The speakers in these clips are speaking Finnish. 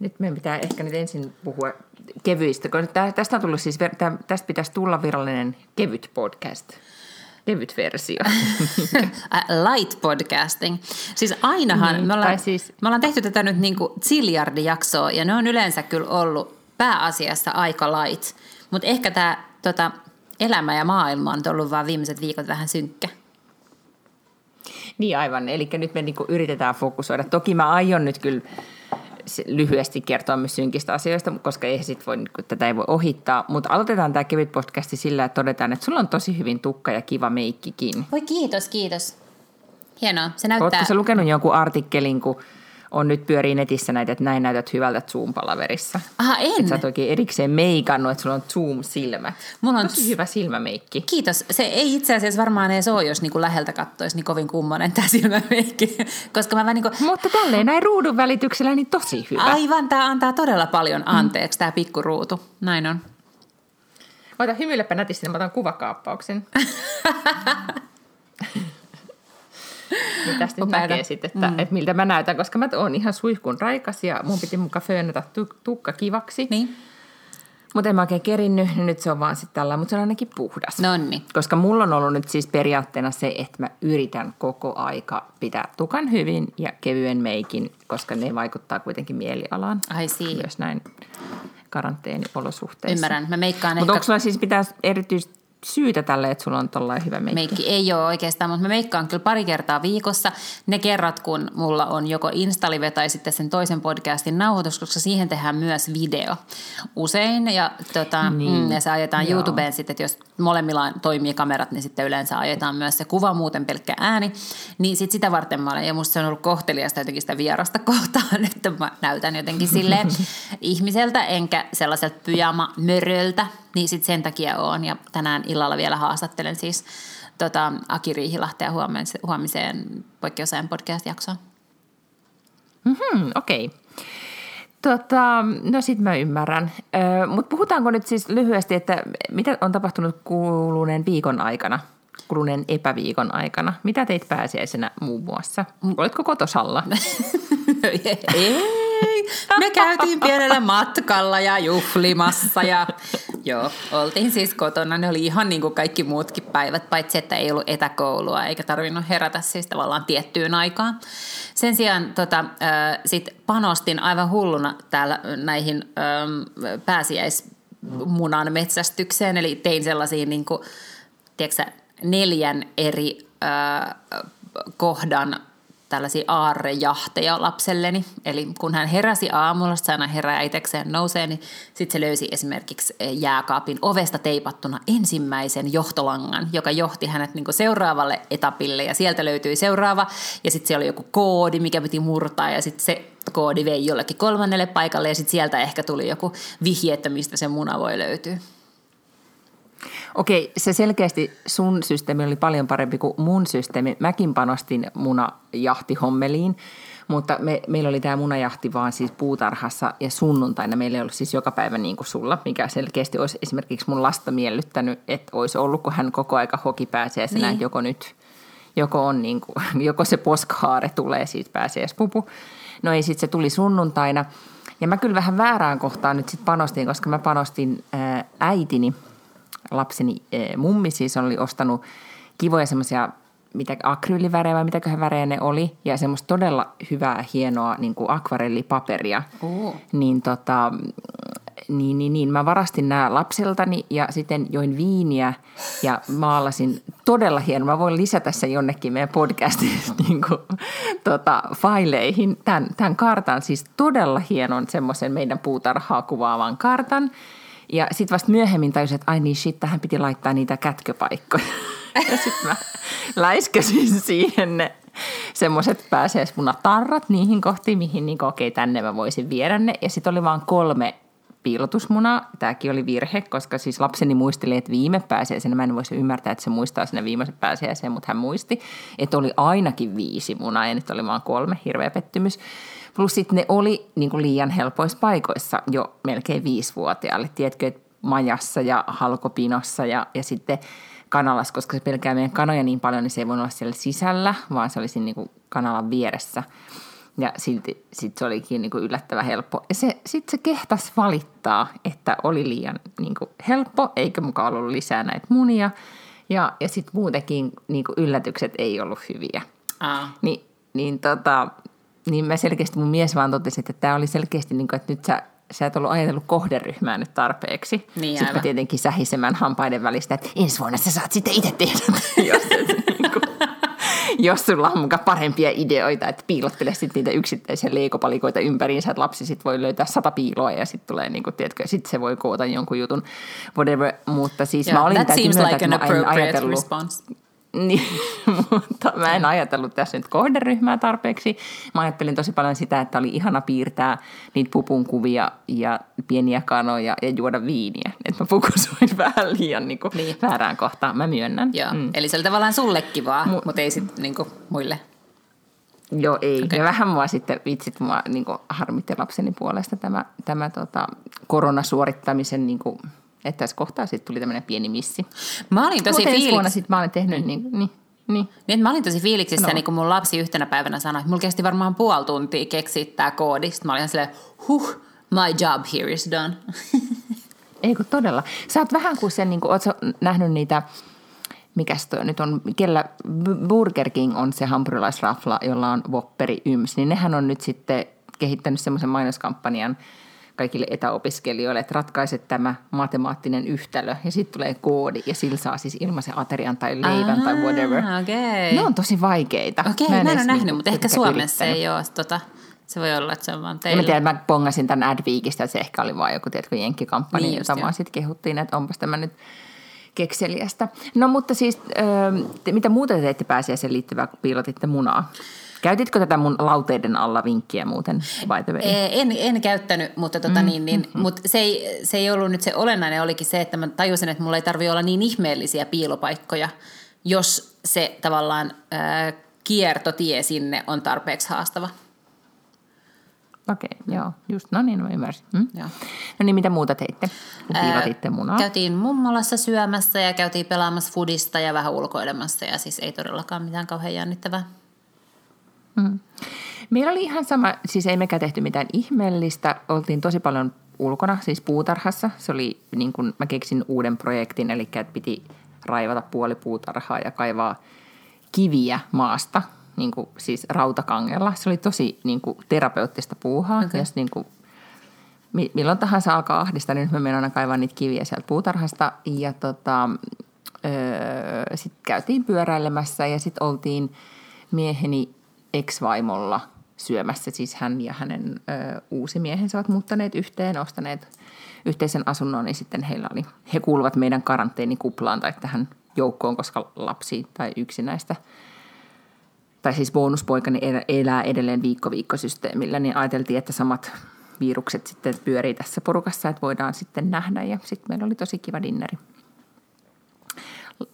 Nyt meidän pitää ehkä nyt ensin puhua kevyistä, koska tästä on tullut siis, tästä pitäisi tulla virallinen kevyt podcast. Kevyt versio. Light podcasting. Siis ainahan, niin, me, ollaan, siis... me ollaan tehty tätä nyt niin kuin jaksoa ja ne on yleensä kyllä ollut pääasiassa aika light. Mutta ehkä tämä tota, elämä ja maailma on ollut vaan viimeiset viikot vähän synkkä. Niin aivan, eli nyt me niinku yritetään fokusoida. Toki mä aion nyt kyllä lyhyesti kertoa myös synkistä asioista, koska ei sit voi, tätä ei voi ohittaa. Mutta aloitetaan tämä kevyt podcasti sillä, että todetaan, että sulla on tosi hyvin tukka ja kiva meikkikin. Voi kiitos, kiitos. Hienoa, se näyttää... Oletko sä lukenut jonkun artikkelin, kun on nyt pyörii netissä näitä, että näin näytät hyvältä Zoom-palaverissa. Aha, en. Että sä oot oikein erikseen meikannut, että sulla on Zoom-silmä. Mulla on Tosi hyvä silmämeikki. Kiitos. Se ei itse asiassa varmaan edes ole, jos niinku läheltä katsoisi niin kovin kummonen tämä silmämeikki. Koska mä vähän niin kuin... Mutta tälleen näin ruudun välityksellä niin tosi hyvä. Aivan, tämä antaa todella paljon anteeksi, mm. tämä pikkuruutu. Näin on. Ota hymyilepä nätisti, niin mä otan kuvakaappauksen. niin tästä nyt näkee sitten, että, mm. että miltä mä näytän, koska mä oon ihan suihkun raikas ja mun piti mukaan föönätä tukka kivaksi. Niin. Mutta en mä oikein kerinnyt, niin nyt se on vaan sitten tällä, mutta se on ainakin puhdas. Nonni. Koska mulla on ollut nyt siis periaatteena se, että mä yritän koko aika pitää tukan hyvin ja kevyen meikin, koska ne vaikuttaa kuitenkin mielialaan. Ai siinä. Myös näin karanteeniolosuhteissa. Ymmärrän. Mä meikkaan Mutta ehkä... onko sulla siis pitää erityisesti syytä tälle, että sulla on tällainen hyvä meikki? Meikki ei ole oikeastaan, mutta mä meikkaan kyllä pari kertaa viikossa. Ne kerrat, kun mulla on joko Instalive tai sitten sen toisen podcastin nauhoitus, koska siihen tehdään myös video usein. Ja, tota, niin. mm, ja se ajetaan Joo. YouTubeen sitten, että jos molemmilla toimii kamerat, niin sitten yleensä ajetaan myös se kuva, muuten pelkkä ääni. Niin sitten sitä varten mä olen, ja musta se on ollut kohteliasta jotenkin sitä vierasta kohtaan, että mä näytän jotenkin sille ihmiseltä, enkä sellaiselta pyjama-möröltä, niin sitten sen takia on. Ja tänään illalla vielä haastattelen siis tota, Aki Riihilahtea huomiseen poikkeusajan podcast-jaksoon. Mm-hmm, Okei. Okay. Tota, no sit mä ymmärrän. Mutta puhutaanko nyt siis lyhyesti, että mitä on tapahtunut kuluneen viikon aikana, kuluneen epäviikon aikana? Mitä teit pääsiäisenä muun muassa? Oletko kotosalla? Ei. Me käytiin pienellä matkalla ja juhlimassa ja joo, oltiin siis kotona. Ne oli ihan niin kuin kaikki muutkin päivät, paitsi että ei ollut etäkoulua eikä tarvinnut herätä siis tavallaan tiettyyn aikaan. Sen sijaan tota, äh, sit panostin aivan hulluna täällä näihin äh, pääsiäismunan metsästykseen, eli tein sellaisia niin kuin, tiedätkö, neljän eri äh, kohdan tällaisia aarrejahteja lapselleni. Eli kun hän heräsi aamulla, se aina herää itsekseen nousee, niin sitten se löysi esimerkiksi eh, jääkaapin ovesta teipattuna ensimmäisen johtolangan, joka johti hänet niin seuraavalle etapille ja sieltä löytyi seuraava ja sitten siellä oli joku koodi, mikä piti murtaa ja sitten se koodi vei jollekin kolmannelle paikalle ja sitten sieltä ehkä tuli joku vihje, että mistä se muna voi löytyä. Okei, se selkeästi sun systeemi oli paljon parempi kuin mun systeemi. Mäkin panostin munajahtihommeliin, mutta me, meillä oli tämä munajahti vaan siis puutarhassa ja sunnuntaina meillä ei ollut siis joka päivä niin kuin sulla, mikä selkeästi olisi esimerkiksi mun lasta miellyttänyt, että olisi ollut, kun hän koko aika hoki pääsiäisenä, niin. joko nyt, joko, on niin kuin, joko se poskhaare tulee siitä pääsiäispupu. No ei, sitten se tuli sunnuntaina. Ja mä kyllä vähän väärään kohtaan nyt sitten panostin, koska mä panostin ää, äitini – lapseni e, mummi siis oli ostanut kivoja semmoisia mitä akryylivärejä vai mitäköhän värejä ne oli, ja semmoista todella hyvää, hienoa niin kuin akvarellipaperia. Niin, tota, niin, niin, niin, mä varastin nämä lapseltani ja sitten join viiniä ja maalasin todella hieno. Mä voin lisätä sen jonnekin meidän podcastin niin kuin, tota, faileihin. Tämän, tämän kartan, siis todella hienon semmoisen meidän puutarhaa kuvaavan kartan – ja sitten vasta myöhemmin tajusin, että ai niin shit, tähän piti laittaa niitä kätköpaikkoja. ja sitten mä läiskäsin siihen ne semmoiset pääsiäismunatarrat niihin kohtiin, mihin niin okei, okay, tänne mä voisin viedä ne. Ja sitten oli vaan kolme piilotusmunaa. Tämäkin oli virhe, koska siis lapseni muisteli, että viime pääsiäisenä, mä en voisi ymmärtää, että se muistaa sinne viimeisen pääsiäiseen, mutta hän muisti, että oli ainakin viisi munaa ja nyt oli vaan kolme, hirveä pettymys. Plus sitten ne oli niin kuin liian helpoissa paikoissa jo melkein viisivuotiaalle. Tiedätkö, että majassa ja halkopinossa ja, ja sitten kanalas, koska se pelkää meidän kanoja niin paljon, niin se ei voi olla siellä sisällä, vaan se oli siinä niin kuin kanalan vieressä. Ja silti sit se olikin niin kuin yllättävän helppo. Ja se, sitten se kehtas valittaa, että oli liian niin kuin helppo, eikä mukaan ollut lisää näitä munia. Ja, ja sitten muutenkin niin kuin yllätykset ei ollut hyviä. Aa. Niin, niin, tota, niin mä selkeästi, mun mies vaan totesi, että tämä oli selkeästi, niin kuin, että nyt sä, sä et ollut ajatellut kohderyhmää nyt tarpeeksi. Niin, sitten tietenkin sähisemään hampaiden välistä, että ensi vuonna sä saat sitten itse tehdä, jos, niin kuin, jos sulla on mukaan parempia ideoita, että piilottele sitten niitä yksittäisiä leikopalikoita ympäriinsä, että lapsi sitten voi löytää sata piiloa ja sitten tulee, niin kuin, tiedätkö, sitten se voi koota jonkun jutun, whatever. Mutta siis Yeah, mä olin that täytyy myöntää, like että an mä en appropriate ajatellut, response. niin, mutta mä en ajatellut tässä nyt kohderyhmää tarpeeksi. Mä ajattelin tosi paljon sitä, että oli ihana piirtää niitä pupun kuvia ja pieniä kanoja ja juoda viiniä. Että mä fokusoin vähän liian niin kuin Niin. väärään kohtaan, mä myönnän. Joo, mm. eli se oli tavallaan sulle kivaa, Mu- mutta ei sitten niinku muille. Joo, ei. Okay. Ja vähän mua sitten vitsit, mua niin harmitti lapseni puolesta tämä, tämä tota, koronasuorittamisen, niin kuin, että tässä kohtaa sitten tuli tämmöinen pieni missi. Mä olin tosi vuonna sitten mä olen tehnyt niin, niin, niin. Niin, että mä olin tosi fiiliksissä, Sano. niin kun mun lapsi yhtenä päivänä sanoi, että mulla kesti varmaan puoli tuntia keksiä tää koodi. Sitten mä olin ihan silleen, huh, my job here is done. Ei kun todella. Sä oot vähän kuin sen, niin kuin, oot nähnyt niitä, mikäs toi nyt on, kellä Burger King on se hampurilaisrafla, jolla on Whopperi Yms, niin nehän on nyt sitten kehittänyt semmoisen mainoskampanjan kaikille etäopiskelijoille, että ratkaise tämä matemaattinen yhtälö ja sitten tulee koodi ja sillä saa siis ilmaisen aterian tai leivän tai whatever. Okei. Ne on tosi vaikeita. Okei, mä en, edes ole nähnyt, niinku mutta ehkä Suomessa yrittänyt. ei ole. Tota, se voi olla, että se on vaan Ja teillä. mä tiedän, mä pongasin tämän Adweekistä, että se ehkä oli vaan joku tiedätkö, jenkkikampanja, Niin niin jota vaan sitten kehuttiin, että onpas tämä nyt kekseliästä. No mutta siis, ö, te, mitä muuta te teitte pääsiäiseen liittyvää, kun piilotitte munaa? Käytitkö tätä mun lauteiden alla vinkkiä muuten, by the way? En, en käyttänyt, mutta tota mm, niin, niin, mm, mut se, ei, se ei ollut nyt se olennainen, olikin se, että mä tajusin, että mulla ei tarvitse olla niin ihmeellisiä piilopaikkoja, jos se tavallaan ää, kiertotie sinne on tarpeeksi haastava. Okei, okay, joo, just, no niin, mä ymmärsin. Mm? Joo. No niin, mitä muuta teitte, kun piilotitte munaa? Käytiin mummolassa syömässä ja käytiin pelaamassa fudista ja vähän ulkoilemassa ja siis ei todellakaan mitään kauhean jännittävää. Meillä oli ihan sama, siis ei mekään tehty mitään ihmeellistä. Oltiin tosi paljon ulkona, siis puutarhassa. Se oli niin kuin mä keksin uuden projektin, eli että piti raivata puoli puutarhaa ja kaivaa kiviä maasta, niin kuin siis rautakangella. Se oli tosi niin kuin terapeuttista puuhaa. Okay. Jos niin kuin, mi- milloin tahansa alkaa ahdistaa, niin nyt mä menen aina kaivaa niitä kiviä sieltä puutarhasta. Ja tota, öö, sitten käytiin pyöräilemässä ja sitten oltiin mieheni ex-vaimolla syömässä. Siis hän ja hänen ö, uusi miehensä ovat muuttaneet yhteen, ostaneet yhteisen asunnon, niin sitten heillä oli, he kuuluvat meidän karanteenikuplaan tai tähän joukkoon, koska lapsi tai yksi näistä tai siis bonuspoikani elä- elää edelleen viikko-viikkosysteemillä, niin ajateltiin, että samat virukset sitten pyörii tässä porukassa, että voidaan sitten nähdä. Ja sitten meillä oli tosi kiva dinneri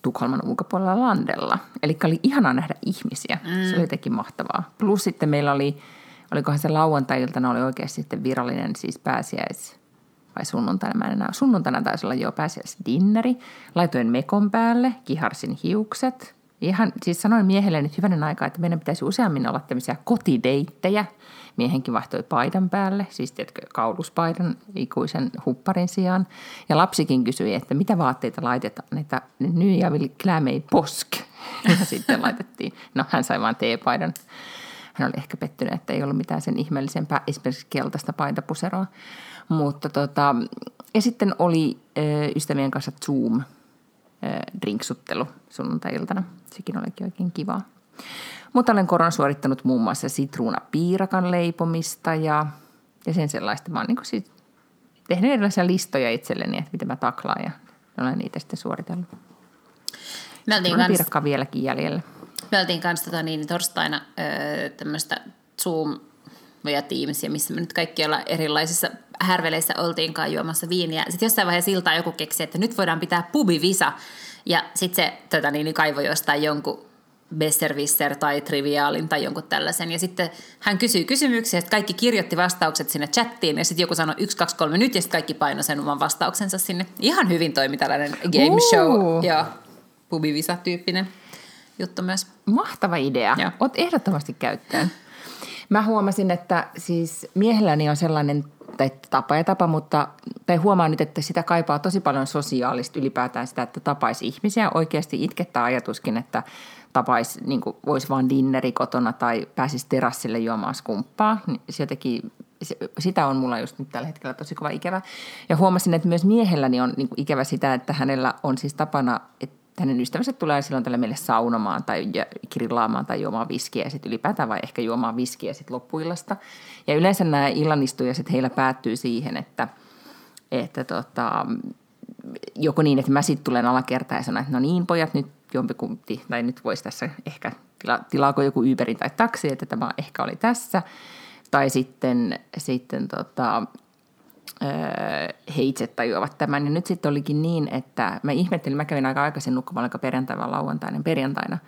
Tukholman ulkopuolella Landella. Eli oli ihanaa nähdä ihmisiä. Mm. Se oli jotenkin mahtavaa. Plus sitten meillä oli, olikohan se lauantai-iltana, oli oikeasti sitten virallinen siis pääsiäis, vai sunnuntaina, mä en enää, sunnuntaina taisi olla jo pääsiäisdinneri. Laitoin mekon päälle, kiharsin hiukset. Ihan, siis sanoin miehelle nyt hyvänen aika, että meidän pitäisi useammin olla tämmöisiä kotideittejä. Miehenkin vaihtoi paidan päälle, siis tiedätkö, kauluspaidan ikuisen hupparin sijaan. Ja lapsikin kysyi, että mitä vaatteita laitetaan, että Nya vill klä mig posk. Ja sitten laitettiin, no hän sai vain teepaidan. Hän oli ehkä pettynyt, että ei ollut mitään sen ihmeellisempää, esimerkiksi keltaista paitapuseroa. Mutta tota, ja sitten oli ö, ystävien kanssa Zoom ö, drinksuttelu sunnuntai-iltana. Sekin olikin oikein kivaa. Mutta olen koron suorittanut muun muassa sitruunapiirakan leipomista ja, ja sen sellaista. Mä oon niin siis tehnyt erilaisia listoja itselleni, että mitä mä taklaan ja olen niitä sitten suoritellut. Me oltiin kans, piirakkaa vieläkin jäljellä. Me oltiin kanssa tota, niin, torstaina öö, tämmöistä Zoom ja Teamsia, missä me nyt kaikki olla erilaisissa härveleissä oltiinkaan juomassa viiniä. Sitten jossain vaiheessa iltaa joku keksi, että nyt voidaan pitää pubivisa. Ja sitten se tota, niin, kaivoi jostain jonkun Besserwisser tai Triviaalin tai jonkun tällaisen. Ja sitten hän kysyi kysymyksiä, että kaikki kirjoitti vastaukset sinne chattiin ja sitten joku sanoi 1, 2, 3 nyt ja sitten kaikki painoi sen oman vastauksensa sinne. Ihan hyvin toimi tällainen game show uh. ja pubivisa-tyyppinen juttu myös. Mahtava idea. Joo. Oot ehdottomasti käyttöön. Mä huomasin, että siis miehelläni on sellainen tai tapa ja tapa, mutta tai huomaan nyt, että sitä kaipaa tosi paljon sosiaalista ylipäätään sitä, että tapaisi ihmisiä. Oikeasti itkettää ajatuskin, että tapaisi, niin kuin voisi vaan dinneri kotona tai pääsisi terassille juomaan skumppaa. Niin se jotenkin, sitä on mulla just nyt tällä hetkellä tosi kova ikävä. Ja huomasin, että myös miehelläni on niin kuin ikävä sitä, että hänellä on siis tapana, että hänen ystävänsä tulee silloin tälle meille saunomaan tai kirillaamaan tai juomaan viskiä ja sitten ylipäätään vai ehkä juomaan viskiä sitten loppuillasta. Ja yleensä nämä illanistujaiset heillä päättyy siihen, että, että tota, joko niin, että mä sitten tulen sanon, että no niin pojat, nyt jompikumpi, tai nyt voisi tässä ehkä, tila, tilaako joku Uberin tai taksi, että tämä ehkä oli tässä. Tai sitten, sitten tota, he itse tajuavat tämän. Ja nyt sitten olikin niin, että mä ihmettelin, mä kävin aika aikaisin nukkumaan aika perjantaina, lauantaina, perjantaina.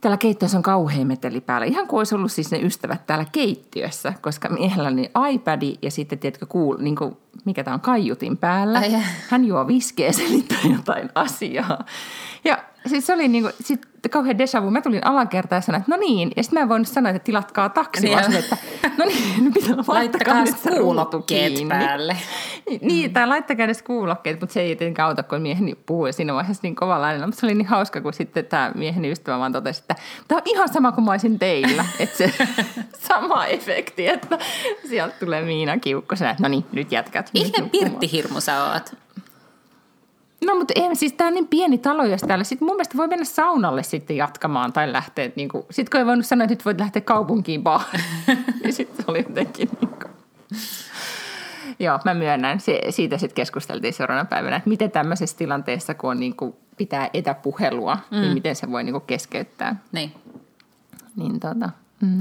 Täällä keittiössä on kauhean meteli päällä. Ihan kuin olisi ollut siis ne ystävät täällä keittiössä, koska miehellä on iPad ja sitten, tiedätkö, kuul, niin kuin, mikä tämä on, kaiutin päällä. Ai Hän juo viskiä ja selittää jotain asiaa. Ja siis se oli niin kuin, sit kauhean deja vu. Mä tulin alakertaan ja sanoin, että no niin. Ja sitten mä en voinut sanoa, että tilatkaa taksi, niin vaan että no niin, pitää laittakaa nyt kuulokkeet päälle. Niin, tai laittakaa edes kuulokkeet, mutta se ei tietenkään auta, kun mieheni puhui siinä vaiheessa niin kovalla äänellä. Mutta se oli niin hauska, kun sitten tämä mieheni ystävä vaan totesi, että tämä on ihan sama kuin mä olisin teillä. että se sama efekti, että sieltä tulee Miina kiukkosena, että no niin, nyt jätkät. Mihin pirttihirmu sä oot? No mutta ei, siis tämä on niin pieni talo, jos täällä. Sitten mun mielestä voi mennä saunalle sitten jatkamaan tai lähteä. Niin kuin, sitten kun ei voinut sanoa, että nyt voit lähteä kaupunkiin vaan. niin sitten se oli jotenkin niin kuin. Joo, mä myönnän. Se, siitä sitten keskusteltiin seuraavana päivänä, että miten tämmöisessä tilanteessa, kun on niin kuin, pitää etäpuhelua, niin mm. niin miten se voi niin kuin keskeyttää. Niin. Niin tota, Mm.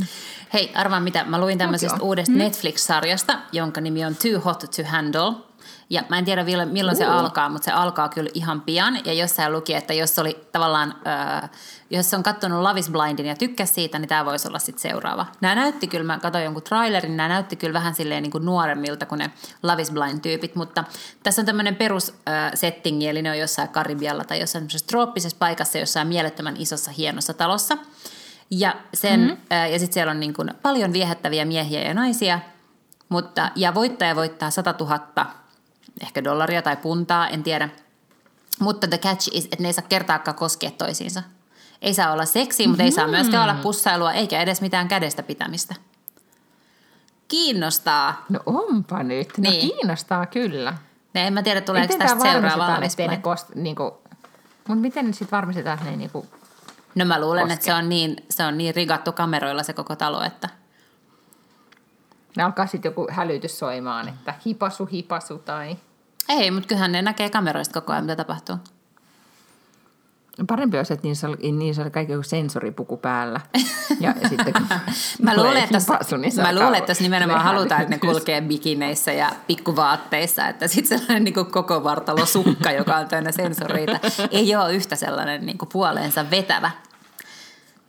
Hei, arvaan mitä. Mä luin tämmöisestä okay. uudesta mm. Netflix-sarjasta, jonka nimi on Too Hot to Handle – ja mä en tiedä vielä milloin uh. se alkaa, mutta se alkaa kyllä ihan pian. Ja jossain luki, että jos oli tavallaan, äh, jos on katsonut Love is Blindin ja tykkäsi siitä, niin tämä voisi olla sitten seuraava. Nämä näytti kyllä, mä katsoin jonkun trailerin, nämä näytti kyllä vähän silleen niin kuin nuoremmilta kuin ne Love is Blind-tyypit, mutta tässä on tämmöinen perussettingi, äh, eli ne on jossain Karibialla tai jossain trooppisessa paikassa, jossain mielettömän isossa hienossa talossa. Ja, sen, mm-hmm. äh, ja sitten siellä on niin kuin paljon viehättäviä miehiä ja naisia, mutta, ja voittaja voittaa 100 000 ehkä dollaria tai puntaa, en tiedä. Mutta the catch is, että ne ei saa kertaakaan koskea toisiinsa. Ei saa olla seksi, mutta mm-hmm. ei saa myöskään olla pussailua eikä edes mitään kädestä pitämistä. Kiinnostaa. No onpa nyt. No niin. kiinnostaa kyllä. Ne, en mä tiedä, tuleeko tästä seuraava ne kost, niinku, Mutta miten sitten varmistetaan, että ne niinku No mä luulen, koske. että se on, niin, se on niin rigattu kameroilla se koko talo, että – ne alkaa sitten joku hälytys soimaan, että hipasu, hipasu tai... Ei, mutta kyllähän ne näkee kameroista koko ajan, mitä tapahtuu. Parempi olisi, että niissä oli, niissä oli kaikki joku sensoripuku päällä. Ja sitten kun mä luulen, että hipasu, niin mä luulen, että tässä nimenomaan halutaan, että ne kulkee bikineissä ja pikkuvaatteissa. Että sitten sellainen niin koko vartalo sukka, joka on täynnä sensoreita, ei ole yhtä sellainen niin puoleensa vetävä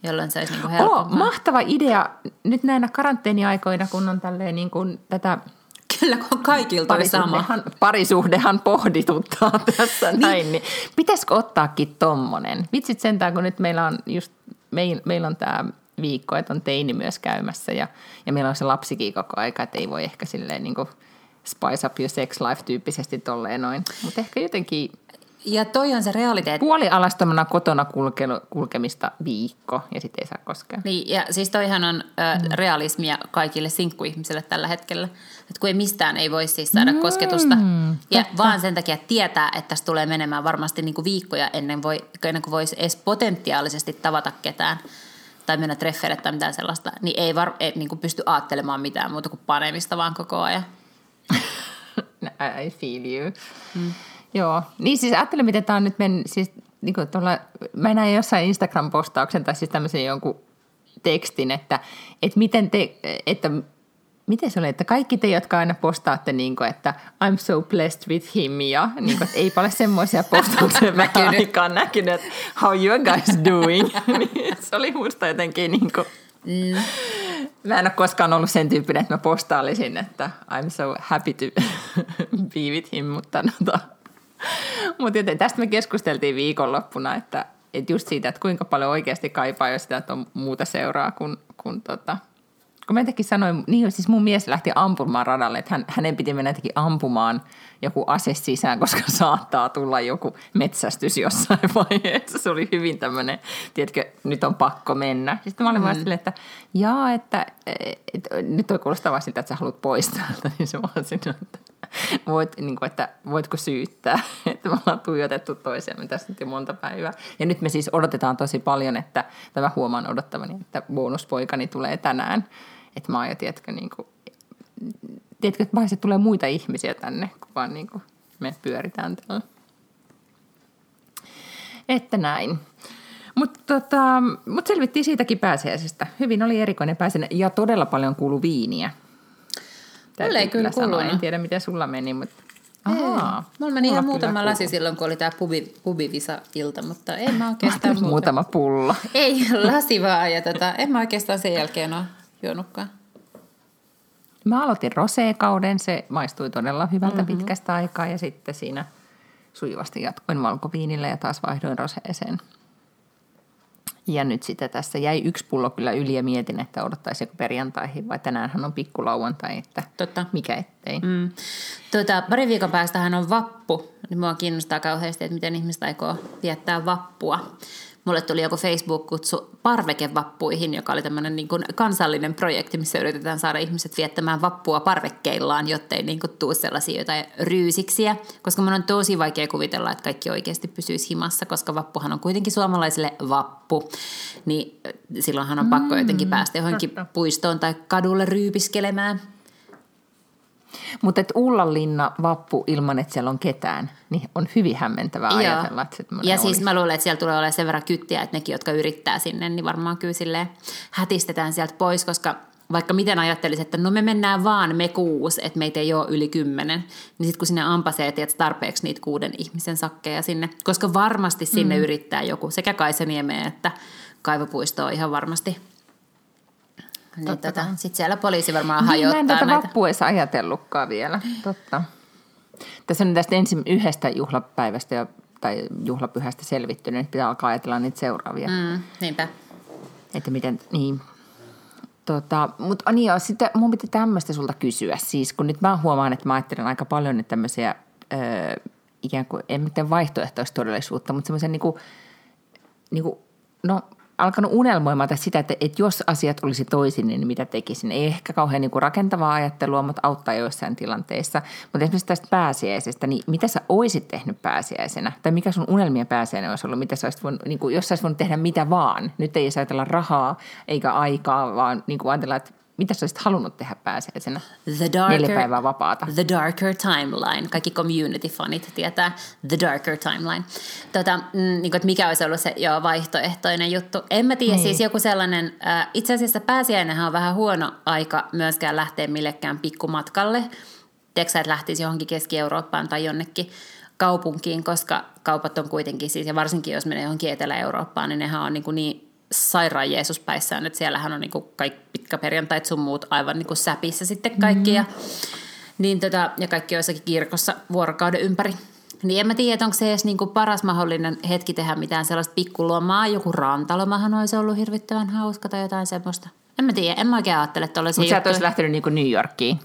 jolloin se olisi niin kuin Oh, mahtava idea nyt näinä karanteeniaikoina, kun on tälleen niin kuin tätä Kyllä, kun kaikilta on sama. Parisuhdehan pohdituttaa tässä niin. näin, niin pitäisikö ottaakin tommonen? Vitsit sentään, kun nyt meillä on just, meil, meillä on tämä viikko, että on teini myös käymässä ja, ja meillä on se lapsikin koko aika, että ei voi ehkä silleen niin kuin spice up your sex life tyyppisesti tolleen noin. Mutta ehkä jotenkin ja toi on se realiteetti. Puolialastomana kotona kulke, kulkemista viikko ja sitten ei saa koskea. Niin, ja siis toihan on ö, mm. realismia kaikille sinkkuihmisille tällä hetkellä. Että kun ei mistään ei voi siis saada mm, kosketusta. Ja totta. vaan sen takia tietää, että tässä tulee menemään varmasti niin kuin viikkoja ennen, voi, ennen kuin voisi edes potentiaalisesti tavata ketään tai mennä treffeille tai mitään sellaista, niin ei, var, ei niin kuin pysty ajattelemaan mitään muuta kuin panemista vaan koko ajan. I feel you. Mm. Joo, niin siis ajattelen, miten tämä on nyt mennyt, siis niin kuin tuolla, mä näin jossain Instagram-postauksen tai siis tämmöisen jonkun tekstin, että, että miten te, että miten se oli, että kaikki te, jotka aina postaatte, niin kuin, että I'm so blessed with him, ja niin kuin, että eipä ole semmoisia postauksia vähän aikaan näkynyt, että how you guys doing. niin, se oli musta jotenkin niin kuin, mm. Mä en ole koskaan ollut sen tyyppinen, että mä postaalisin, että I'm so happy to be with him, mutta no, mutta joten tästä me keskusteltiin viikonloppuna, että, että just siitä, että kuinka paljon oikeasti kaipaa jo sitä, että on muuta seuraa kuin, kuin tota, kun mä jotenkin sanoin, niin siis mun mies lähti ampumaan radalle, että hän, hänen piti mennä jotenkin ampumaan joku ase sisään, koska saattaa tulla joku metsästys jossain vaiheessa. Se oli hyvin tämmöinen, tiedätkö, nyt on pakko mennä. Sitten mä olin mm. vaan silleen, että jaa, että et, et, nyt toi kuulostaa vaan siltä, että sä haluat pois täältä. Niin se vaan sinne, että, voit, niin kuin, että voitko syyttää, että me ollaan tuijotettu toisiamme tässä nyt jo monta päivää. Ja nyt me siis odotetaan tosi paljon, että tämä huomaan odottavani, että bonuspoikani tulee tänään että mä oon jo, tiedätkö, niin kuin, tiedätkö, että mahdollisesti tulee muita ihmisiä tänne, kun vaan niin kuin me pyöritään tällä. Että näin. Mutta tota, mut selvittiin siitäkin pääsiäisestä. Hyvin oli erikoinen pääsiäinen ja todella paljon kuulu viiniä. Mulle ei kyllä kuulu. En tiedä, miten sulla meni, mutta Ahaa, Mulla meni ihan muutama lasi silloin, kun oli tämä pubi, pubivisa-ilta, mutta en mä oikeastaan muuta. Muutama pullo. Ei, lasi vaan. Ja tota, en mä oikeastaan sen jälkeen ole juonutkaan. Mä aloitin roseekauden, se maistui todella hyvältä mm-hmm. pitkästä aikaa ja sitten siinä sujuvasti jatkoin valkoviinille ja taas vaihdoin roseeseen. Ja nyt sitten tässä jäi yksi pullo kyllä yli ja mietin, että odottaisiko perjantaihin vai tänäänhän on pikkulauantai, että Totta. mikä ettei. Mm. Tuota, pari viikon päästähän on vappu, niin mua kiinnostaa kauheasti, että miten ihmiset aikoo viettää vappua mulle tuli joku Facebook-kutsu parvekevappuihin, joka oli tämmöinen niin kuin kansallinen projekti, missä yritetään saada ihmiset viettämään vappua parvekkeillaan, jottei niin kuin tuu sellaisia jotain ryysiksiä, koska mun on tosi vaikea kuvitella, että kaikki oikeasti pysyisi himassa, koska vappuhan on kuitenkin suomalaisille vappu, niin silloinhan on pakko jotenkin mm, päästä johonkin puistoon tai kadulle ryypiskelemään. Mutta että Ullanlinna vappu ilman, että siellä on ketään, niin on hyvin hämmentävää Joo. ajatella, että Ja olisi. siis mä luulen, että siellä tulee olemaan sen verran kyttiä, että nekin, jotka yrittää sinne, niin varmaan kyllä silleen hätistetään sieltä pois, koska vaikka miten ajattelisi, että no me mennään vaan me kuusi, että meitä ei ole yli kymmenen, niin sitten kun sinne ampasee, tiedät tarpeeksi niitä kuuden ihmisen sakkeja sinne, koska varmasti sinne mm. yrittää joku, sekä Kaisaniemeen että Kaivopuisto on ihan varmasti niin tota, sitten siellä poliisi varmaan niin, hajottaa näitä. Mä en tätä vappua edes ajatellutkaan vielä, totta. Tässä on tästä ensin yhdestä juhlapäivästä ja, tai juhlapyhästä selvittynyt, niin pitää alkaa ajatella niitä seuraavia. Mm, niinpä. Että miten, niin. Tota, mutta niin joo, sitten mun piti tämmöistä sulta kysyä. Siis kun nyt mä huomaan, että mä ajattelen aika paljon että tämmöisiä öö, ikään kuin, en mitään vaihtoehtoista todellisuutta, mutta semmoisia niin kuin, niin kuin, no alkanut unelmoimaan sitä, että, että jos asiat olisi toisin, niin mitä tekisin. Ei ehkä kauhean niin kuin rakentavaa ajattelua, mutta auttaa joissain tilanteissa. Mutta esimerkiksi tästä pääsiäisestä, niin mitä sä oisit tehnyt pääsiäisenä? Tai mikä sun unelmien pääsiäinen olisi ollut? Mitä sä olisit voinut, niin kuin, jos sä olisit voinut tehdä mitä vaan? Nyt ei ajatella rahaa eikä aikaa, vaan niin kuin ajatella, että mitä sä olisit halunnut tehdä pääsiäisenä? The darker, Neljä päivää vapaata. The Darker Timeline. Kaikki community-fanit tietää The Darker Timeline. Tota, mm, niin kuin, että mikä olisi ollut se jo vaihtoehtoinen juttu. En mä tiedä, niin. siis joku sellainen, äh, itse asiassa pääsiäinenhän on vähän huono aika myöskään lähteä millekään pikkumatkalle. Tiedätkö että lähtisi johonkin Keski-Eurooppaan tai jonnekin kaupunkiin, koska kaupat on kuitenkin siis, ja varsinkin jos menee johonkin Etelä-Eurooppaan, niin nehän on niin, kuin niin sairaan Jeesuspäissään, että siellähän on niinku kaikki pitkäperjantait sun muut aivan niinku säpissä sitten kaikki. Mm. Ja, niin tota, ja kaikki on jossakin kirkossa vuorokauden ympäri. Niin en mä tiedä, onko se edes niinku paras mahdollinen hetki tehdä mitään sellaista pikkulomaa. Joku rantalomahan olisi ollut hirvittävän hauska tai jotain semmoista. En mä tiedä, en mä oikein ajattele tuollaisia Mutta sä et olisi lähtenyt niinku New Yorkiin?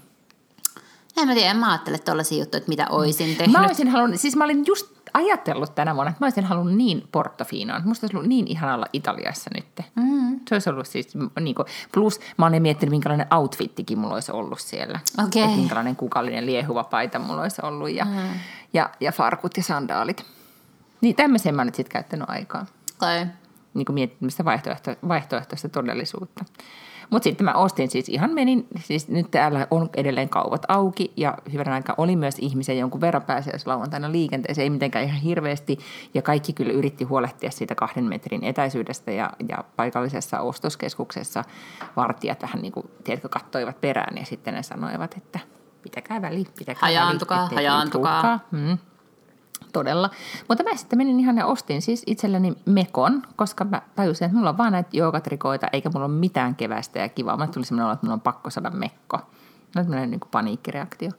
En mä tiedä, en mä ajattele tuollaisia juttuja, että mitä oisin tehnyt. Mä olisin halunnut, siis mä olin just ajatellut tänä vuonna, että mä olisin halunnut niin Portofinoon. Musta olisi ollut niin ihana olla Italiassa nyt. Mm. Se olisi ollut siis, niin kuin, plus mä olen miettinyt, minkälainen outfittikin mulla olisi ollut siellä. Okay. Että minkälainen kukallinen liehuva paita mulla olisi ollut ja, mm. ja, ja farkut ja sandaalit. Niin tämmöisen mä nyt sitten käyttänyt aikaa. Okay. niin kuin miettimistä vaihtoehto, vaihtoehtoista todellisuutta. Mutta sitten mä ostin siis ihan menin, siis nyt täällä on edelleen kaupat auki ja hyvän aikaa oli myös ihmisiä jonkun verran pääsiäis lauantaina liikenteeseen, ei mitenkään ihan hirveästi ja kaikki kyllä yritti huolehtia siitä kahden metrin etäisyydestä ja, ja paikallisessa ostoskeskuksessa vartijat vähän niin kuin, tiedätkö, kattoivat perään ja sitten ne sanoivat, että pitäkää väli, pitäkää hajaantukaa, väli, hajaantukaa. Hmm todella. Mutta mä sitten menin ihan ja ostin siis itselleni mekon, koska mä tajusin, että mulla on vaan näitä joogatrikoita, eikä mulla ole mitään kevästä ja kivaa. Mä tuli semmoinen olo, että mulla on pakko saada mekko. No tämmöinen niin kuin paniikkireaktio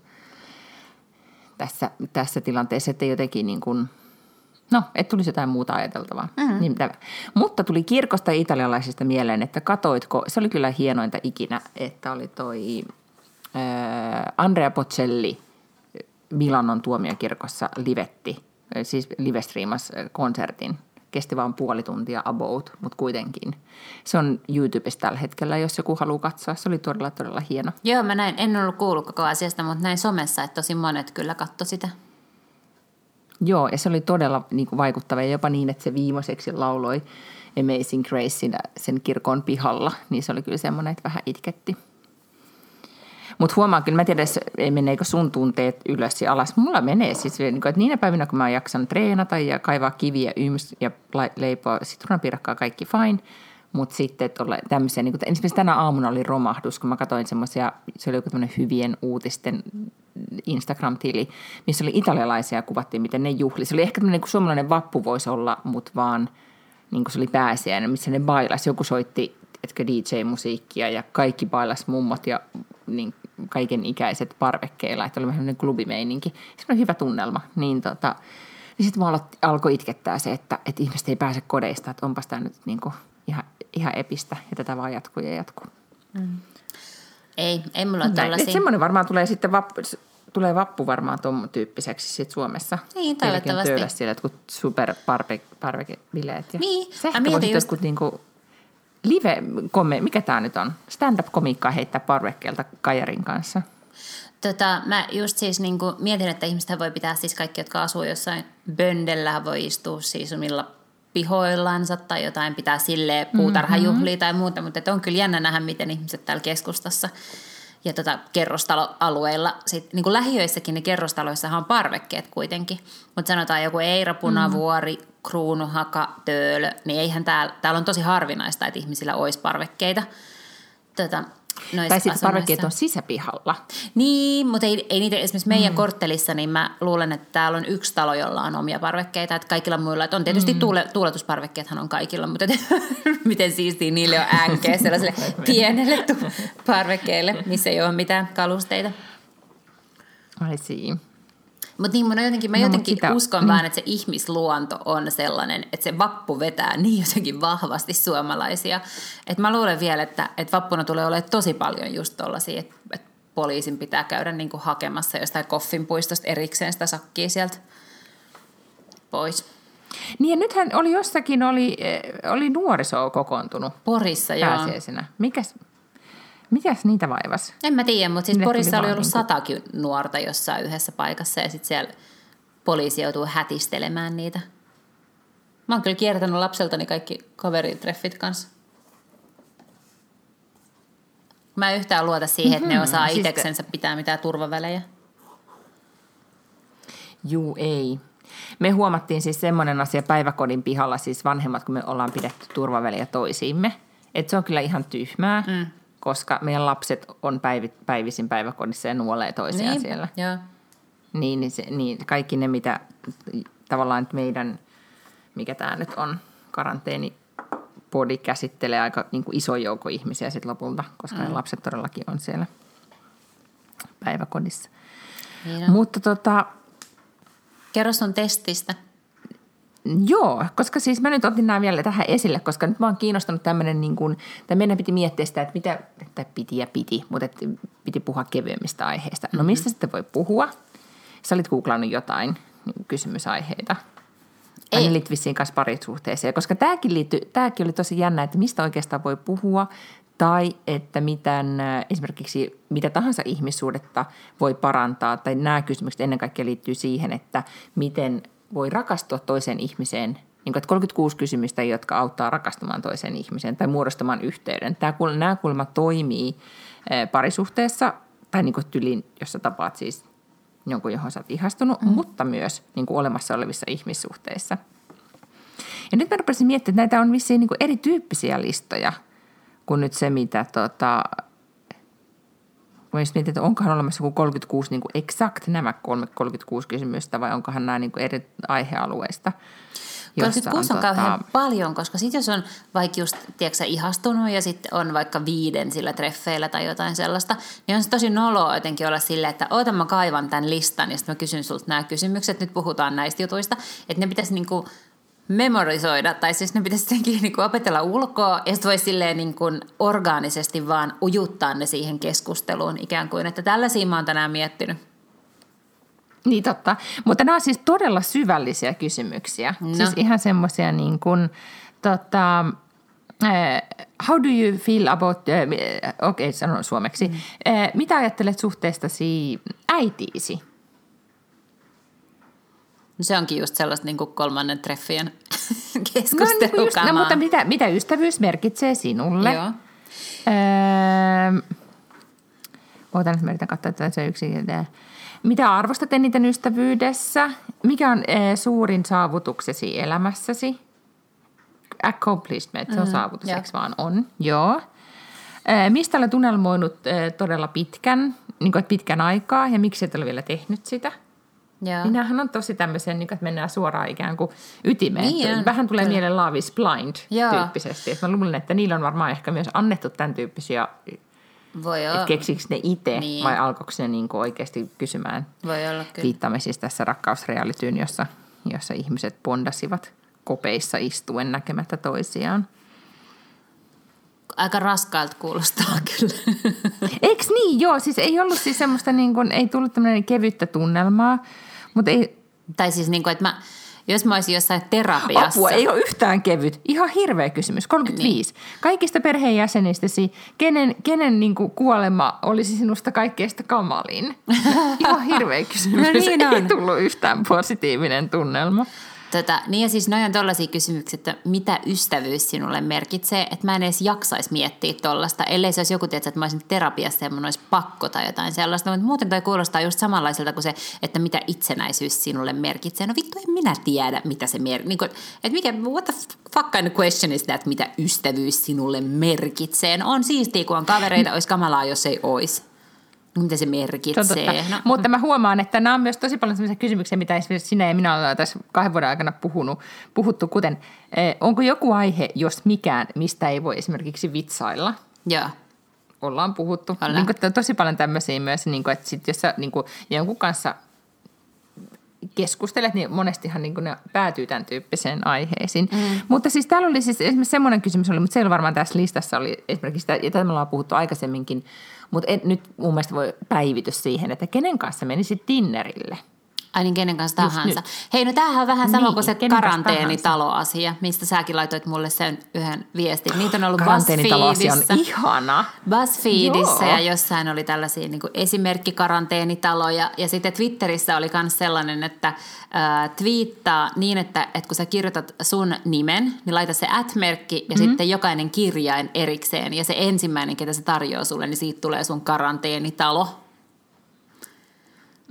tässä, tässä tilanteessa, että jotenkin niin kuin, no, että tulisi jotain muuta ajateltavaa. Mm-hmm. Niin, mutta tuli kirkosta italialaisista mieleen, että katoitko, se oli kyllä hienointa ikinä, että oli toi äh, Andrea Pocelli – Milanon tuomiokirkossa livetti, siis livestriimas konsertin. Kesti vain puoli tuntia about, mutta kuitenkin. Se on YouTubessa tällä hetkellä, jos joku haluaa katsoa. Se oli todella, todella hieno. Joo, mä näin, en ollut kuullut koko asiasta, mutta näin somessa, että tosi monet kyllä katto sitä. Joo, ja se oli todella niin kuin vaikuttava, ja jopa niin, että se viimeiseksi lauloi Amazing Grace sen kirkon pihalla, niin se oli kyllä semmoinen, että vähän itketti. Mutta huomaan kyllä, mä tiedän, meneekö sun tunteet ylös ja alas. Mulla menee siis, niin että niinä päivinä, kun mä jaksan treenata ja kaivaa kiviä yms ja leipoa sitruunapiirakkaa, kaikki fine. Mutta sitten että olla tämmöisiä, niin esimerkiksi tänä aamuna oli romahdus, kun mä katsoin semmoisia, se oli joku tämmöinen hyvien uutisten Instagram-tili, missä oli italialaisia ja kuvattiin, miten ne juhli. Se oli ehkä tämmöinen, niin suomalainen vappu voisi olla, mutta vaan niin kuin se oli pääsiäinen, missä ne bailas. Joku soitti, etkö DJ-musiikkia ja kaikki bailas mummot ja niin kaiken ikäiset parvekkeilla, että oli vähän sellainen klubimeininki. Se on hyvä tunnelma. Niin, tota, niin sitten mulla alkoi itkettää se, että, että ihmiset ei pääse kodeista, että onpas tämä nyt niin kuin ihan, ihan epistä ja tätä vaan jatkuu ja jatkuu. Mm. Ei, ei mulla ole tällaisia. Semmoinen varmaan tulee sitten vappu, tulee vappu varmaan tuon tyyppiseksi sit Suomessa. Niin, toivottavasti. Töydä siellä jotkut super parvekebileet. Ja niin, sähköpohjat just... niin kuin live mikä tämä nyt on? Stand-up-komiikkaa heittää parvekkeelta Kajarin kanssa. Tota, mä just siis niin kuin mietin, että ihmiset voi pitää siis kaikki, jotka asuu jossain böndellä, voi istua siis omilla pihoillansa tai jotain pitää sille puutarhajuhlia mm-hmm. tai muuta, mutta on kyllä jännä nähdä, miten ihmiset täällä keskustassa ja tota, kerrostaloalueilla, sit, niin kuin lähiöissäkin ne kerrostaloissahan on parvekkeet kuitenkin, mutta sanotaan joku Eira, Punavuori, mm. Kruunuhaka, Töölö, niin eihän täällä, täällä on tosi harvinaista, että ihmisillä olisi parvekkeita. Tota, tai sitten parvekkeet on sisäpihalla. Niin, mutta ei, ei niitä esimerkiksi meidän mm. korttelissa, niin mä luulen, että täällä on yksi talo, jolla on omia parvekkeita. Että kaikilla muilla, että on tietysti mm. tuule, tuuletusparvekkeethan on kaikilla, mutta et, miten siistiä niille on änkeä sellaiselle pienelle tu- parvekkeelle, missä ei ole mitään kalusteita. I see. Mutta niin, mä jotenkin, mä no, jotenkin sitä, uskon mm. vaan, että se ihmisluonto on sellainen, että se vappu vetää niin jotenkin vahvasti suomalaisia. Että mä luulen vielä, että, että vappuna tulee olemaan tosi paljon just tollaisia, että, että poliisin pitää käydä niin kuin hakemassa jostain koffinpuistosta erikseen sitä sakkia sieltä pois. Niin ja nythän oli jossakin, oli, eh, oli nuoriso kokoontunut. Porissa, joo. Mikäs, Mitäs niitä vaivas? En mä tiedä, mutta siis Porissa oli ollut niin kuin... satakin nuorta jossain yhdessä paikassa ja sitten siellä poliisi joutuu hätistelemään niitä. Mä oon kyllä kiertänyt lapseltani kaikki kaveritreffit kanssa. Mä en yhtään luota siihen, että ne mm-hmm. osaa siis itseksensä pitää mitään turvavälejä. Juu, ei. Me huomattiin siis semmoinen asia päiväkodin pihalla, siis vanhemmat, kun me ollaan pidetty turvaväliä toisiimme. Että se on kyllä ihan tyhmää. Mm koska meidän lapset on päivi, päivisin päiväkodissa ja nuolee toisiaan niin, siellä. Joo. Niin, niin, se, niin kaikki ne, mitä tavallaan meidän, mikä tämä nyt on, karanteeni podi käsittelee aika niin kuin iso joukko ihmisiä sitten lopulta, koska mm. ne lapset todellakin on siellä päiväkodissa. Niin Mutta tota... Kerro sun testistä. Joo, koska siis mä nyt otin nämä vielä tähän esille, koska nyt mä oon kiinnostunut tämmöinen, niin kuin, tai meidän piti miettiä sitä, että mitä, että piti ja piti, mutta että piti puhua kevyemmistä aiheista. No mistä mm-hmm. sitten voi puhua? Sä olit googlannut jotain niin kysymysaiheita. Ei. Ne liittyy vissiin kanssa parisuhteeseen, koska tämäkin, liitty, tämäkin oli tosi jännä, että mistä oikeastaan voi puhua, tai että miten esimerkiksi mitä tahansa ihmissuudetta voi parantaa, tai nämä kysymykset ennen kaikkea liittyy siihen, että miten voi rakastua toiseen ihmiseen Niin kuin, että 36 kysymystä, jotka auttaa rakastamaan toisen ihmisen tai muodostamaan yhteyden. Tämä, nämä kulma toimii parisuhteessa tai niin kuin tyliin, jos sä tapaat siis jonkun, johon sä oot ihastunut, mm. mutta myös niin kuin olemassa olevissa ihmissuhteissa. Ja nyt mä rupesin miettimään, että näitä on vissiin niin kuin erityyppisiä listoja kuin nyt se, mitä tota, Mä mietin, että onkohan olemassa joku 36 niin kuin exakt nämä 36 kysymystä vai onkohan nämä niin kuin eri aihealueista. 36 on, on kauhean tota... paljon, koska sitten jos on vaikka just, tiedätkö, ihastunut ja sitten on vaikka viiden sillä treffeillä tai jotain sellaista, niin on se tosi noloa jotenkin olla silleen, että oota mä kaivan tämän listan ja sitten mä kysyn sulta nämä kysymykset, nyt puhutaan näistä jutuista, että ne pitäisi niinku memorisoida, tai siis ne pitäisi jotenkin niin kuin opetella ulkoa, ja sitten voi silleen niin kuin orgaanisesti vaan ujuttaa ne siihen keskusteluun ikään kuin, että tällaisia mä oon tänään miettinyt. Niin totta, mutta nämä on siis todella syvällisiä kysymyksiä, no. siis ihan semmoisia niin kuin, tota, uh, how do you feel about, uh, okei okay, sanon suomeksi, mm. uh, mitä ajattelet suhteestasi äitiisi? No se onkin just sellaista niin kuin kolmannen treffien keskustelukamaa. No, niin no mutta mitä, mitä ystävyys merkitsee sinulle? Joo. Öö, Ootan, että mä yritän katsoa, että se yksi. Mitä arvostat eniten ystävyydessä? Mikä on e, suurin saavutuksesi elämässäsi? Accomplishment, se on mm, saavutus, eikö vaan on? Joo. E, mistä olet unelmoinut e, todella pitkän, niin kuin, pitkän aikaa ja miksi et ole vielä tehnyt sitä? Joo. Niin on tosi tämmöisen, niin että mennään suoraan ikään kuin ytimeen. Niin Vähän tulee Kyllä. mieleen Love is Blind Joo. tyyppisesti. Et mä luulen, että niillä on varmaan ehkä myös annettu tämän tyyppisiä voi olla. Että keksikö ne itse niin. vai alkoiko ne niin kuin oikeasti kysymään Voi olla, kyllä. Viittaamme siis tässä rakkausrealityyn, jossa, jossa ihmiset bondasivat kopeissa istuen näkemättä toisiaan. Aika raskaalta kuulostaa kyllä. Eikö niin? Joo, siis ei ollut siis semmoista, niin kuin, ei tullut tämmöinen kevyttä tunnelmaa. Mutta ei... Tai siis niin kuin, että mä, jos mä olisin jossain terapiassa. Apua, ei ole yhtään kevyt. Ihan hirveä kysymys. 35. Niin. Kaikista perheenjäsenistäsi, kenen, kenen niin kuin kuolema olisi sinusta kaikkeista kamalin? Ihan hirveä kysymys. no niin on. Ei tullut yhtään positiivinen tunnelma. Tota, niin ja siis noin on tollaisia kysymyksiä, että mitä ystävyys sinulle merkitsee, että mä en edes jaksaisi miettiä tollasta, ellei se olisi joku, tietysti, että mä olisin terapiassa ja mun olisi pakko tai jotain sellaista, mutta muuten toi kuulostaa just samanlaiselta kuin se, että mitä itsenäisyys sinulle merkitsee. No vittu, en minä tiedä, mitä se merkitsee. Niin että mikä, what the fuck kind of question is that, mitä ystävyys sinulle merkitsee? No on siistiä, kun on kavereita, olisi kamalaa, jos ei olisi. Mitä se merkitsee? No. Mutta mä huomaan, että nämä on myös tosi paljon sellaisia kysymyksiä, mitä esimerkiksi sinä ja minä ollaan tässä kahden vuoden aikana puhunut, puhuttu, kuten eh, onko joku aihe, jos mikään, mistä ei voi esimerkiksi vitsailla? Joo. Ollaan puhuttu. Niin kuin, tosi paljon tämmöisiä myös, niin kuin, että sit, jos sä niin kuin, jonkun kanssa keskustelet, niin monestihan niin ne päätyy tämän tyyppiseen aiheisiin. Mm. Mutta siis täällä oli siis esimerkiksi semmoinen kysymys, oli, mutta se ei varmaan tässä listassa oli esimerkiksi, ja tämä me ollaan puhuttu aikaisemminkin, mutta nyt mun mielestä voi päivitys siihen, että kenen kanssa menisit dinnerille – Ai niin, kenen kanssa tahansa. Hei, no tämähän on vähän sama niin, kuin se karanteenitaloasia, mistä säkin laitoit mulle sen yhden viestin. Niitä on ollut BuzzFeedissä. on ihana. BuzzFeedissä Joo. ja jossain oli tällaisia niin kuin esimerkkikaranteenitaloja. Ja sitten Twitterissä oli myös sellainen, että äh, twiittaa niin, että, että kun sä kirjoitat sun nimen, niin laita se at-merkki ja mm-hmm. sitten jokainen kirjain erikseen. Ja se ensimmäinen, ketä se tarjoaa sulle, niin siitä tulee sun karanteenitalo.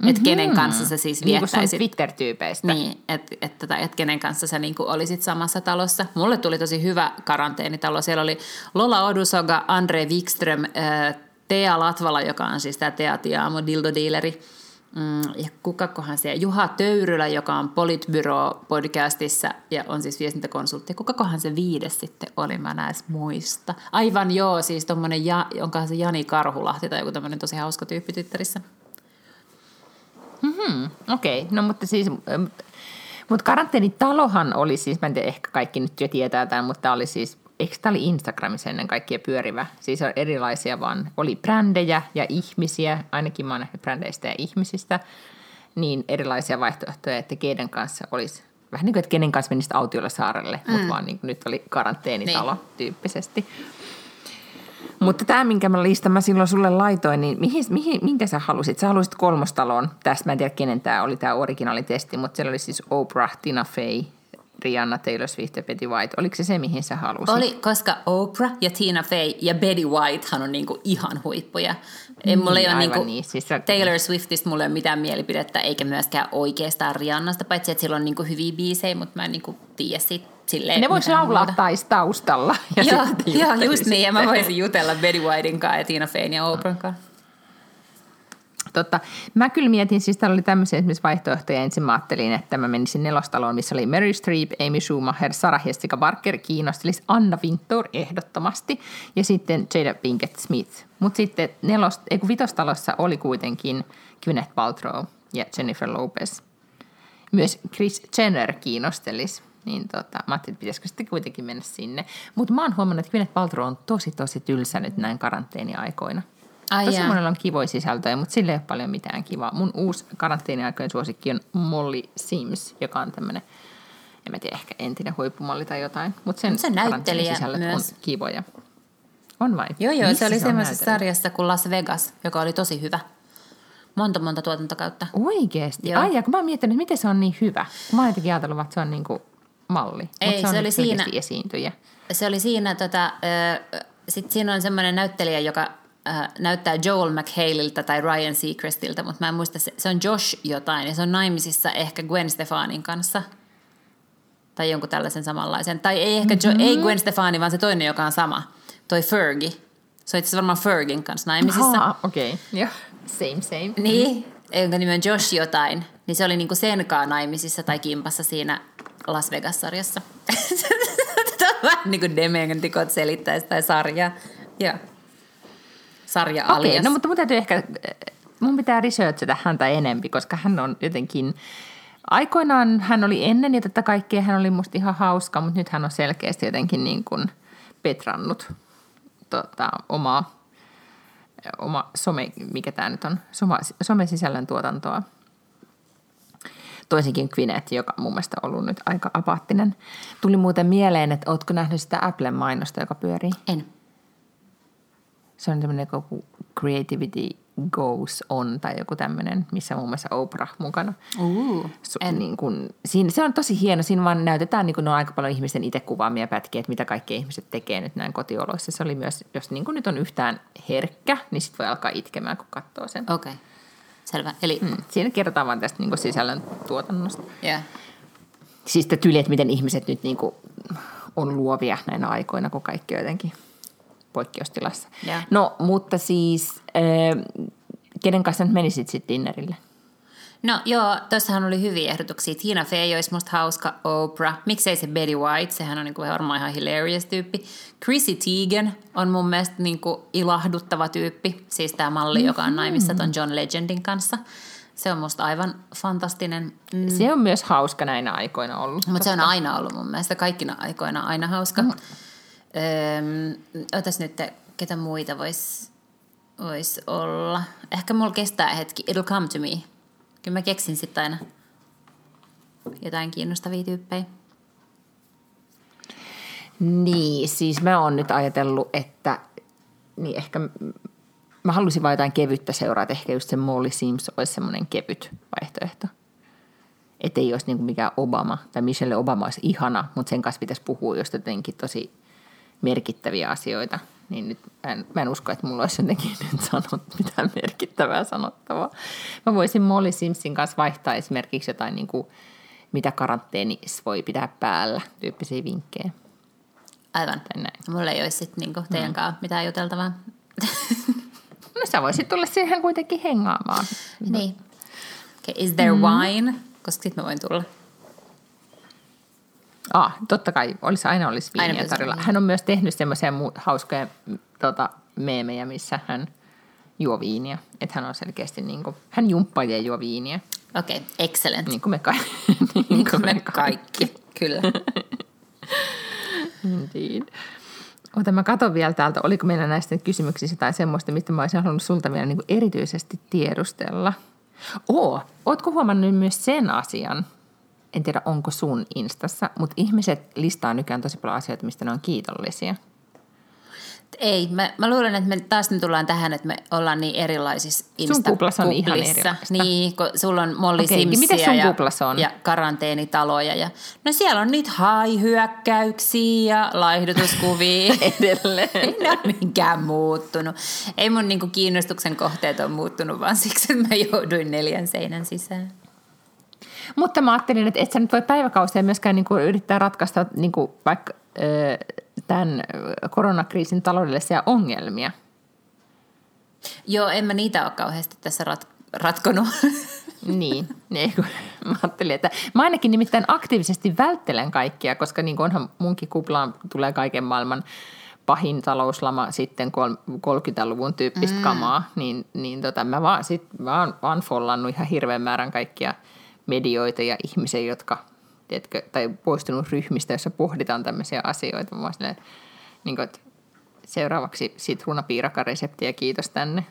Mm-hmm. Että kenen kanssa sä siis viettäisit. Niin Twitter-tyypeistä. Niin, että et, et, et kenen kanssa sä niin olisit samassa talossa. Mulle tuli tosi hyvä karanteenitalo. Siellä oli Lola Odusoga, Andre Wikström, äh, Tea Latvala, joka on siis tämä Tea Tiamo, dildo-dealeri. Mm, ja kukakohan se, Juha Töyrylä, joka on Politbyro podcastissa ja on siis viestintäkonsultti. Kukakohan se viides sitten oli, mä näes muista. Aivan joo, siis tuommoinen, ja, onkohan se Jani Karhulahti tai joku tämmöinen tosi hauska tyyppi Twitterissä. Mm-hmm. Okei, okay. no mutta siis, mutta karanteenitalohan oli siis, mä en tiedä, ehkä kaikki nyt jo tietää tämän, mutta tämä oli siis, eikö tämä oli Instagramissa ennen kaikkea pyörivä? Siis on erilaisia vaan, oli brändejä ja ihmisiä, ainakin mä oon nähnyt brändeistä ja ihmisistä, niin erilaisia vaihtoehtoja, että keiden kanssa olisi vähän niin kuin, että kenen kanssa menisit autiolla saarelle, mm. mutta vaan niin kuin nyt oli karanteenitalo niin. tyyppisesti. Mutta tämä, minkä mä listan mä silloin sulle laitoin, niin mihin, mihin, minkä sä halusit? Sä halusit kolmostaloon. Tästä mä en tiedä, kenen tämä oli tämä originaalitesti, mutta siellä oli siis Oprah, Tina Fey, Rihanna, Taylor Swift ja Betty White. Oliko se se, mihin sä halusit? Oli, koska Oprah ja Tina Fey ja Betty Whitehan on niinku ihan huippuja. Ei, mulla ei Niin, ole niinku, niin. Siis se- Taylor Swiftistä mulla ei ole mitään mielipidettä, eikä myöskään oikeastaan Rihannasta, paitsi että sillä on niinku hyviä biisejä, mutta mä en niinku tiedä siitä silleen Ne voisi laulaa tais taustalla. Ja Joo, joo, just niin, ja mä voisin jutella Betty Whitein kanssa ja Tina Feyn ja Oprahn kanssa. Totta. Mä kyllä mietin, siis täällä oli tämmöisiä esimerkiksi vaihtoehtoja. Ensin mä ajattelin, että mä menisin nelostaloon, missä oli Mary Streep, Amy Schumacher, Sarah Jessica Parker, kiinnostelisi Anna Wintour ehdottomasti ja sitten Jada Pinkett Smith. Mutta sitten nelost, ei kun vitostalossa oli kuitenkin Gwyneth Paltrow ja Jennifer Lopez. Myös Chris Jenner kiinnostelisi. Niin tota, mä ajattelin, että pitäisikö sitten kuitenkin mennä sinne. Mutta mä oon huomannut, että Gwyneth Paltrow on tosi tosi tylsä nyt näin karanteeniaikoina. Ai Tosi jaa. monella on kivoja sisältöjä, mutta sillä ei ole paljon mitään kivaa. Mun uusi karanteeniaikojen suosikki on Molly Sims, joka on tämmöinen, en mä tiedä, ehkä entinen huippumalli tai jotain. Mutta sen Se on näyttelijä myös. on kivoja. On vai? Joo, joo, Missä se oli on semmoisessa sarjassa kuin Las Vegas, joka oli tosi hyvä. Monta, monta tuotantokautta. Oikeesti? Joo. Ai, ja kun mä oon miettinyt, että miten se on niin hyvä. Mä oon jotenkin ajatellut, että se on niinku malli. Ei, se, se oli siinä- esiintyjä. Se oli siinä, tota, sitten siinä on semmoinen näyttelijä, joka ö, näyttää Joel McHaleilta tai Ryan Seacrestiltä, mutta mä en muista, se, se on Josh jotain ja se on naimisissa ehkä Gwen Stefanin kanssa. Tai jonkun tällaisen samanlaisen. Tai ei ehkä mm-hmm. jo, ei Gwen Stefani, vaan se toinen, joka on sama. Toi Fergie. Se on itse varmaan Fergin kanssa naimisissa. Okei. Okay. Joo. Same, same. Niin, jonka nimi on Josh jotain. Niin se oli niinku sen kaa naimisissa tai kimpassa siinä Las Vegas-sarjassa. Tämä on vähän niin kuin dementikot selittäisi tai sarja. Joo. Sarja Okei, alias. no mutta mun täytyy ehkä, mun pitää researchata häntä enempi, koska hän on jotenkin, aikoinaan hän oli ennen ja tätä kaikkea hän oli musta ihan hauska, mutta nyt hän on selkeästi jotenkin niin kuin petrannut tota, omaa, oma some, mikä tämä nyt on, soma, somesisällön tuotantoa. Toisinkin Gwyneth, joka on mun mielestä ollut nyt aika apaattinen. Tuli muuten mieleen, että ootko nähnyt sitä Applen mainosta, joka pyörii? En. Se on tämmöinen joku Creativity Goes On tai joku tämmöinen, missä on muun muassa Oprah mukana. Uh, Su, en. niin kun, siinä, se on tosi hieno. Siinä vaan näytetään, niin kun ne on aika paljon ihmisten itse kuvaamia pätkiä, että mitä kaikki ihmiset tekee nyt näin kotioloissa. Se oli myös, jos niin kun nyt on yhtään herkkä, niin sit voi alkaa itkemään, kun katsoo sen. Okei. Okay. Selvä. Eli, mm. Siinä kerrotaan vaan tästä niin sisällön tuotannosta. yeah. Siis sitä tyyli, että miten ihmiset nyt niin kuin on luovia näinä aikoina, kun kaikki on jotenkin poikkeustilassa. Joo. No, mutta siis, äh, kenen kanssa nyt menisit sitten dinnerille? No joo, tuossahan oli hyviä ehdotuksia. Tina Fey olisi musta hauska, Oprah. Miksei se Betty White, sehän on niinku varmaan ihan hilarious tyyppi. Chrissy Teigen on mun mielestä niinku ilahduttava tyyppi. Siis tämä malli, joka on naimissa ton John Legendin kanssa. Se on musta aivan fantastinen. Mm. Se on myös hauska näinä aikoina ollut. Mutta se on aina ollut mun mielestä kaikkina aikoina aina hauska. Mm. Öm, otas nyt, ketä muita voisi vois olla. Ehkä mulla kestää hetki. It'll come to me. Kyllä mä keksin sitten aina jotain kiinnostavia tyyppejä. Niin, siis mä oon nyt ajatellut, että niin ehkä mä halusin vaan jotain kevyttä seuraa, että ehkä just se Molly Sims olisi semmoinen kevyt vaihtoehto. Että ei olisi niin mikään Obama, tai Michelle Obama olisi ihana, mutta sen kanssa pitäisi puhua just jotenkin tosi merkittäviä asioita. Niin nyt mä en, mä en usko, että mulla olisi jotenkin nyt sanot, mitään merkittävää sanottavaa. Mä voisin Molly Simsin kanssa vaihtaa esimerkiksi jotain, niin kuin, mitä karanteenissa voi pitää päällä, tyyppisiä vinkkejä. Aivan. Tai näin. Mulla ei olisi sitten niinku teidän kanssa mitään juteltavaa. No sä voisit tulla siihen kuitenkin hengaamaan. niin. Okay, is there mm. wine? Koska sitten mä voin tulla. Ah, totta kai, olisi, aina olisi Aina viiniä pitäisi tarjolla. olla. Hän on myös tehnyt semmoisia hauskoja mm, tota, meemejä, missä hän juo viiniä. Että hän on selkeästi niin kuin, hän jumppaa ja juo viiniä. Okei, okay, excellent. Niin kuin me, ka- Niin kuin me kaikki. Kyllä. Indeed. Ota, mä katon vielä täältä, oliko meillä näistä kysymyksistä tai semmoista, mistä mä olisin halunnut sulta vielä niin erityisesti tiedustella. Oo, ootko huomannut myös sen asian, en tiedä onko sun instassa, mutta ihmiset listaa nykyään tosi paljon asioita, mistä ne on kiitollisia. Ei, mä, mä luulen, että me taas me tullaan tähän, että me ollaan niin erilaisissa Sun kuplassa on ihan erilaista. Niin, kun sulla on Molly Okei, Simsia sun ja, on? ja karanteenitaloja. Ja, no siellä on niitä hai-hyökkäyksiä ja laihdutuskuvia. Edelleen. Ei ne ole minkään muuttunut. Ei mun niinku kiinnostuksen kohteet on muuttunut, vaan siksi, että mä jouduin neljän seinän sisään. Mutta mä ajattelin, että et sä nyt voi päiväkausia myöskään niin kuin yrittää ratkaista niin kuin vaikka tämän koronakriisin taloudellisia ongelmia. Joo, en mä niitä ole kauheasti tässä rat, ratkonut. Niin, ei, kun mä ajattelin, että mä ainakin nimittäin aktiivisesti välttelen kaikkia, koska niin onhan munkin kuplaan tulee kaiken maailman pahin talouslama sitten kol- 30-luvun tyyppistä mm. kamaa, niin, niin tota, mä vaan, sit, vaan unfollannut ihan hirveän määrän kaikkia medioita ja ihmisiä, jotka, tiedätkö, tai poistunut ryhmistä, jossa pohditaan tämmöisiä asioita. Mä silleen, niin kuin, että seuraavaksi sitruunapiirakaresepti ja kiitos tänne.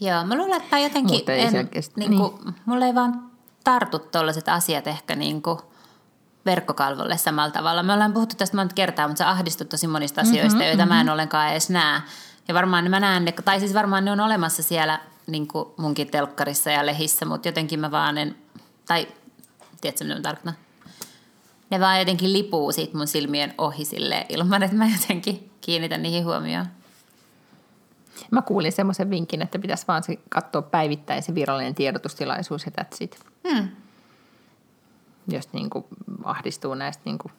Joo, mä luulen, että jotenkin, Mutta ei en, selkeästi- niin kuin, mulla ei vaan tartu tollaiset asiat ehkä niin kuin verkkokalvolle samalla tavalla. Me ollaan puhuttu tästä monta kertaa, mutta sä ahdistut tosi monista asioista, mm-hmm, joita mm-hmm. mä en ollenkaan edes näe. Ja varmaan mä näen ne, tai siis varmaan ne on olemassa siellä niin kuin munkin telkkarissa ja lehissä, mutta jotenkin mä vaan en, tai tiedätkö mitä mä tarkoitan? Ne vaan jotenkin lipuu siitä mun silmien ohi silleen, ilman, että mä jotenkin kiinnitän niihin huomioon. Mä kuulin semmoisen vinkin, että pitäisi vaan se katsoa päivittäin se virallinen tiedotustilaisuus ja that's it. Hmm. jos niin kuin ahdistuu näistä niin kuin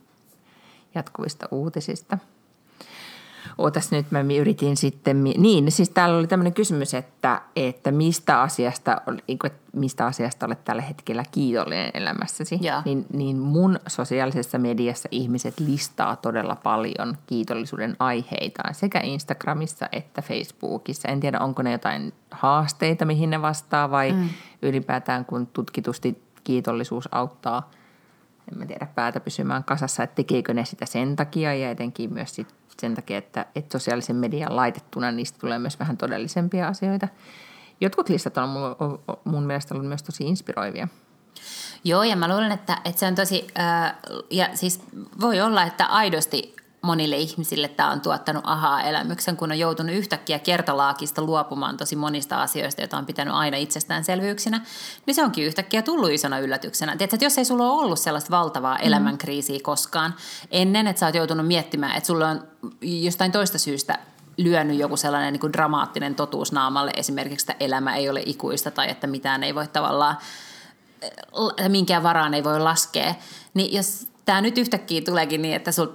jatkuvista uutisista. Ootas nyt, mä yritin sitten, niin siis täällä oli tämmöinen kysymys, että, että mistä, asiasta, niin kuin, että mistä asiasta olet tällä hetkellä kiitollinen elämässäsi. Niin, niin mun sosiaalisessa mediassa ihmiset listaa todella paljon kiitollisuuden aiheitaan sekä Instagramissa että Facebookissa. En tiedä, onko ne jotain haasteita, mihin ne vastaa vai mm. ylipäätään kun tutkitusti kiitollisuus auttaa en mä tiedä, päätä pysymään kasassa, että tekeekö ne sitä sen takia ja etenkin myös sit sen takia, että, että sosiaalisen median laitettuna niistä tulee myös vähän todellisempia asioita. Jotkut listat on mun, mun mielestä ollut myös tosi inspiroivia. Joo, ja mä luulen, että, että se on tosi, äh, ja siis voi olla, että aidosti monille ihmisille tämä on tuottanut ahaa-elämyksen, kun on joutunut yhtäkkiä kertalaakista luopumaan tosi monista asioista, joita on pitänyt aina itsestäänselvyyksinä, niin se onkin yhtäkkiä tullut isona yllätyksenä. Tiedätkö, että jos ei sulla ole ollut sellaista valtavaa elämänkriisiä koskaan ennen, että sä oot joutunut miettimään, että sulla on jostain toista syystä lyönyt joku sellainen niin kuin dramaattinen totuus naamalle, esimerkiksi, että elämä ei ole ikuista tai että mitään ei voi tavallaan l- minkään varaan ei voi laskea, niin jos tämä nyt yhtäkkiä tuleekin niin, että sul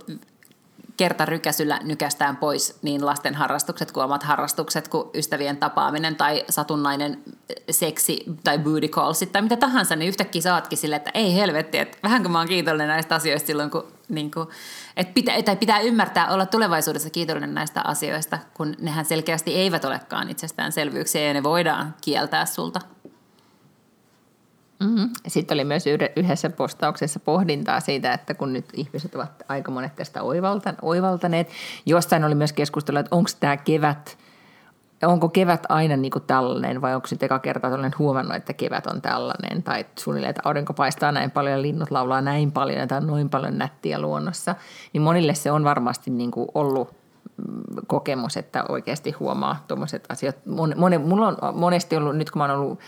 kertarykäsyllä nykästään pois niin lasten harrastukset kuin omat harrastukset kuin ystävien tapaaminen tai satunnainen seksi tai booty callsit tai mitä tahansa, niin yhtäkkiä sä ootkin silleen, että ei helvetti, että vähänkö mä oon kiitollinen näistä asioista silloin, kun niin kuin, että pitää, tai pitää ymmärtää olla tulevaisuudessa kiitollinen näistä asioista, kun nehän selkeästi eivät olekaan itsestäänselvyyksiä ja ne voidaan kieltää sulta. Mm-hmm. Sitten oli myös yhde- yhdessä postauksessa pohdintaa siitä, että kun nyt ihmiset ovat aika monet tästä oivalta- oivaltaneet. Jostain oli myös keskustelua, että onko tämä kevät, onko kevät aina niin kuin tällainen vai onko nyt eka kerta olen huomannut, että kevät on tällainen. Tai suunnilleen, että aurinko paistaa näin paljon ja linnut laulaa näin paljon ja tämä on noin paljon nättiä luonnossa. Niin monille se on varmasti niin kuin ollut mm, kokemus, että oikeasti huomaa tuommoiset asiat. Mon, mulla on monesti ollut, nyt kun mä oon ollut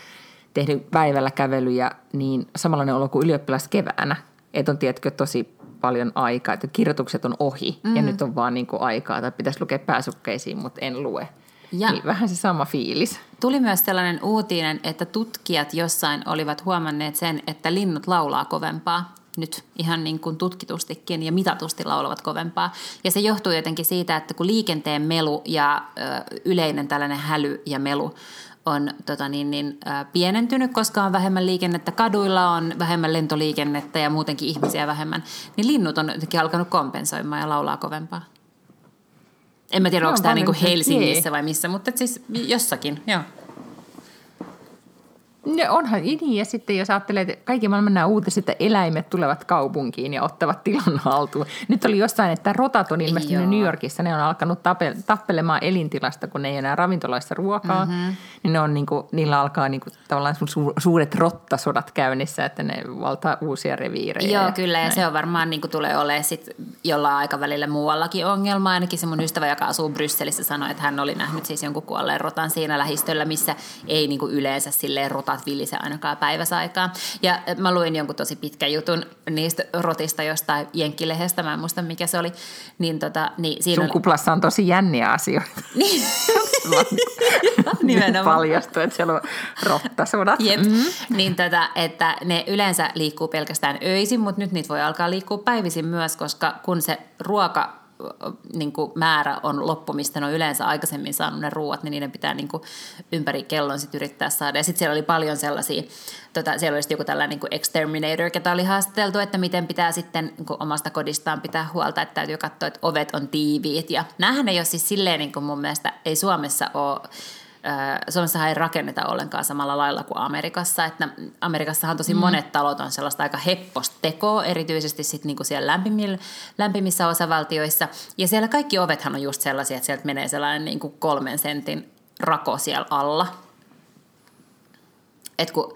tehnyt päivällä kävelyjä, niin samanlainen olo kuin ylioppilas keväänä. Että on, tiedätkö, tosi paljon aikaa, että kirjoitukset on ohi mm. ja nyt on vaan niin kuin aikaa, tai pitäisi lukea pääsukkeisiin, mutta en lue. Ja- Niin vähän se sama fiilis. Tuli myös sellainen uutinen, että tutkijat jossain olivat huomanneet sen, että linnut laulaa kovempaa nyt ihan niin kuin tutkitustikin ja mitatusti laulavat kovempaa. Ja se johtuu jotenkin siitä, että kun liikenteen melu ja ö, yleinen tällainen häly ja melu on tota niin, niin, ö, pienentynyt, koska on vähemmän liikennettä, kaduilla on vähemmän lentoliikennettä ja muutenkin ihmisiä vähemmän, niin linnut on jotenkin alkanut kompensoimaan ja laulaa kovempaa. En mä tiedä, No, onko tämä niinku Helsingissä vai missä, mutta siis jossakin, joo. No onhan niin, ja sitten jos ajattelee, että kaikki maailman nämä uutiset, että eläimet tulevat kaupunkiin ja ottavat tilan haltuun. Nyt oli jossain, että rotat on ilmestynyt Joo. New Yorkissa, ne on alkanut tape- tappelemaan elintilasta, kun ne ei enää ravintolaissa ruokaa. Mm-hmm. Niin ne on niin kuin, niillä alkaa niin kuin, tavallaan su- suuret rottasodat käynnissä, että ne valtaa uusia reviirejä. Joo, kyllä, ja se on varmaan niin kuin tulee olemaan sit jollain aikavälillä muuallakin ongelma. Ainakin se mun ystävä, joka asuu Brysselissä, sanoi, että hän oli nähnyt siis jonkun kuolleen rotan siinä lähistöllä, missä ei niin kuin yleensä silleen rotat vilise ainakaan päiväsaikaan. Ja mä luin jonkun tosi pitkän jutun niistä rotista jostain Jenkkilehestä, mä en muista mikä se oli. Niin, tota, niin siinä Sun oli... kuplassa on tosi jänniä asioita. Niin. Nimenomaan. Paljastui, että siellä on rottasodat. Jep. Mm-hmm. Niin tätä, että ne yleensä liikkuu pelkästään öisin, mutta nyt niitä voi alkaa liikkua päivisin myös, koska kun se ruoka niin kuin määrä on loppu, mistä ne on yleensä aikaisemmin saanut ne ruuat, niin niiden pitää niin kuin ympäri kellon sit yrittää saada. Ja sitten siellä oli paljon sellaisia, tota, siellä oli joku tällainen niin kuin exterminator, ketä oli haastateltu, että miten pitää sitten niin kuin omasta kodistaan pitää huolta, että täytyy katsoa, että ovet on tiiviit. Ja näähän ei ole siis silleen niin kuin mun mielestä, ei Suomessa ole Suomessahan ei rakenneta ollenkaan samalla lailla kuin Amerikassa, että Amerikassahan tosi mm. monet talot on sellaista aika hepposta tekoa, erityisesti sit niinku siellä lämpimillä, lämpimissä osavaltioissa. Ja siellä kaikki ovethan on just sellaisia, että sieltä menee sellainen niinku kolmen sentin rako siellä alla. Et kun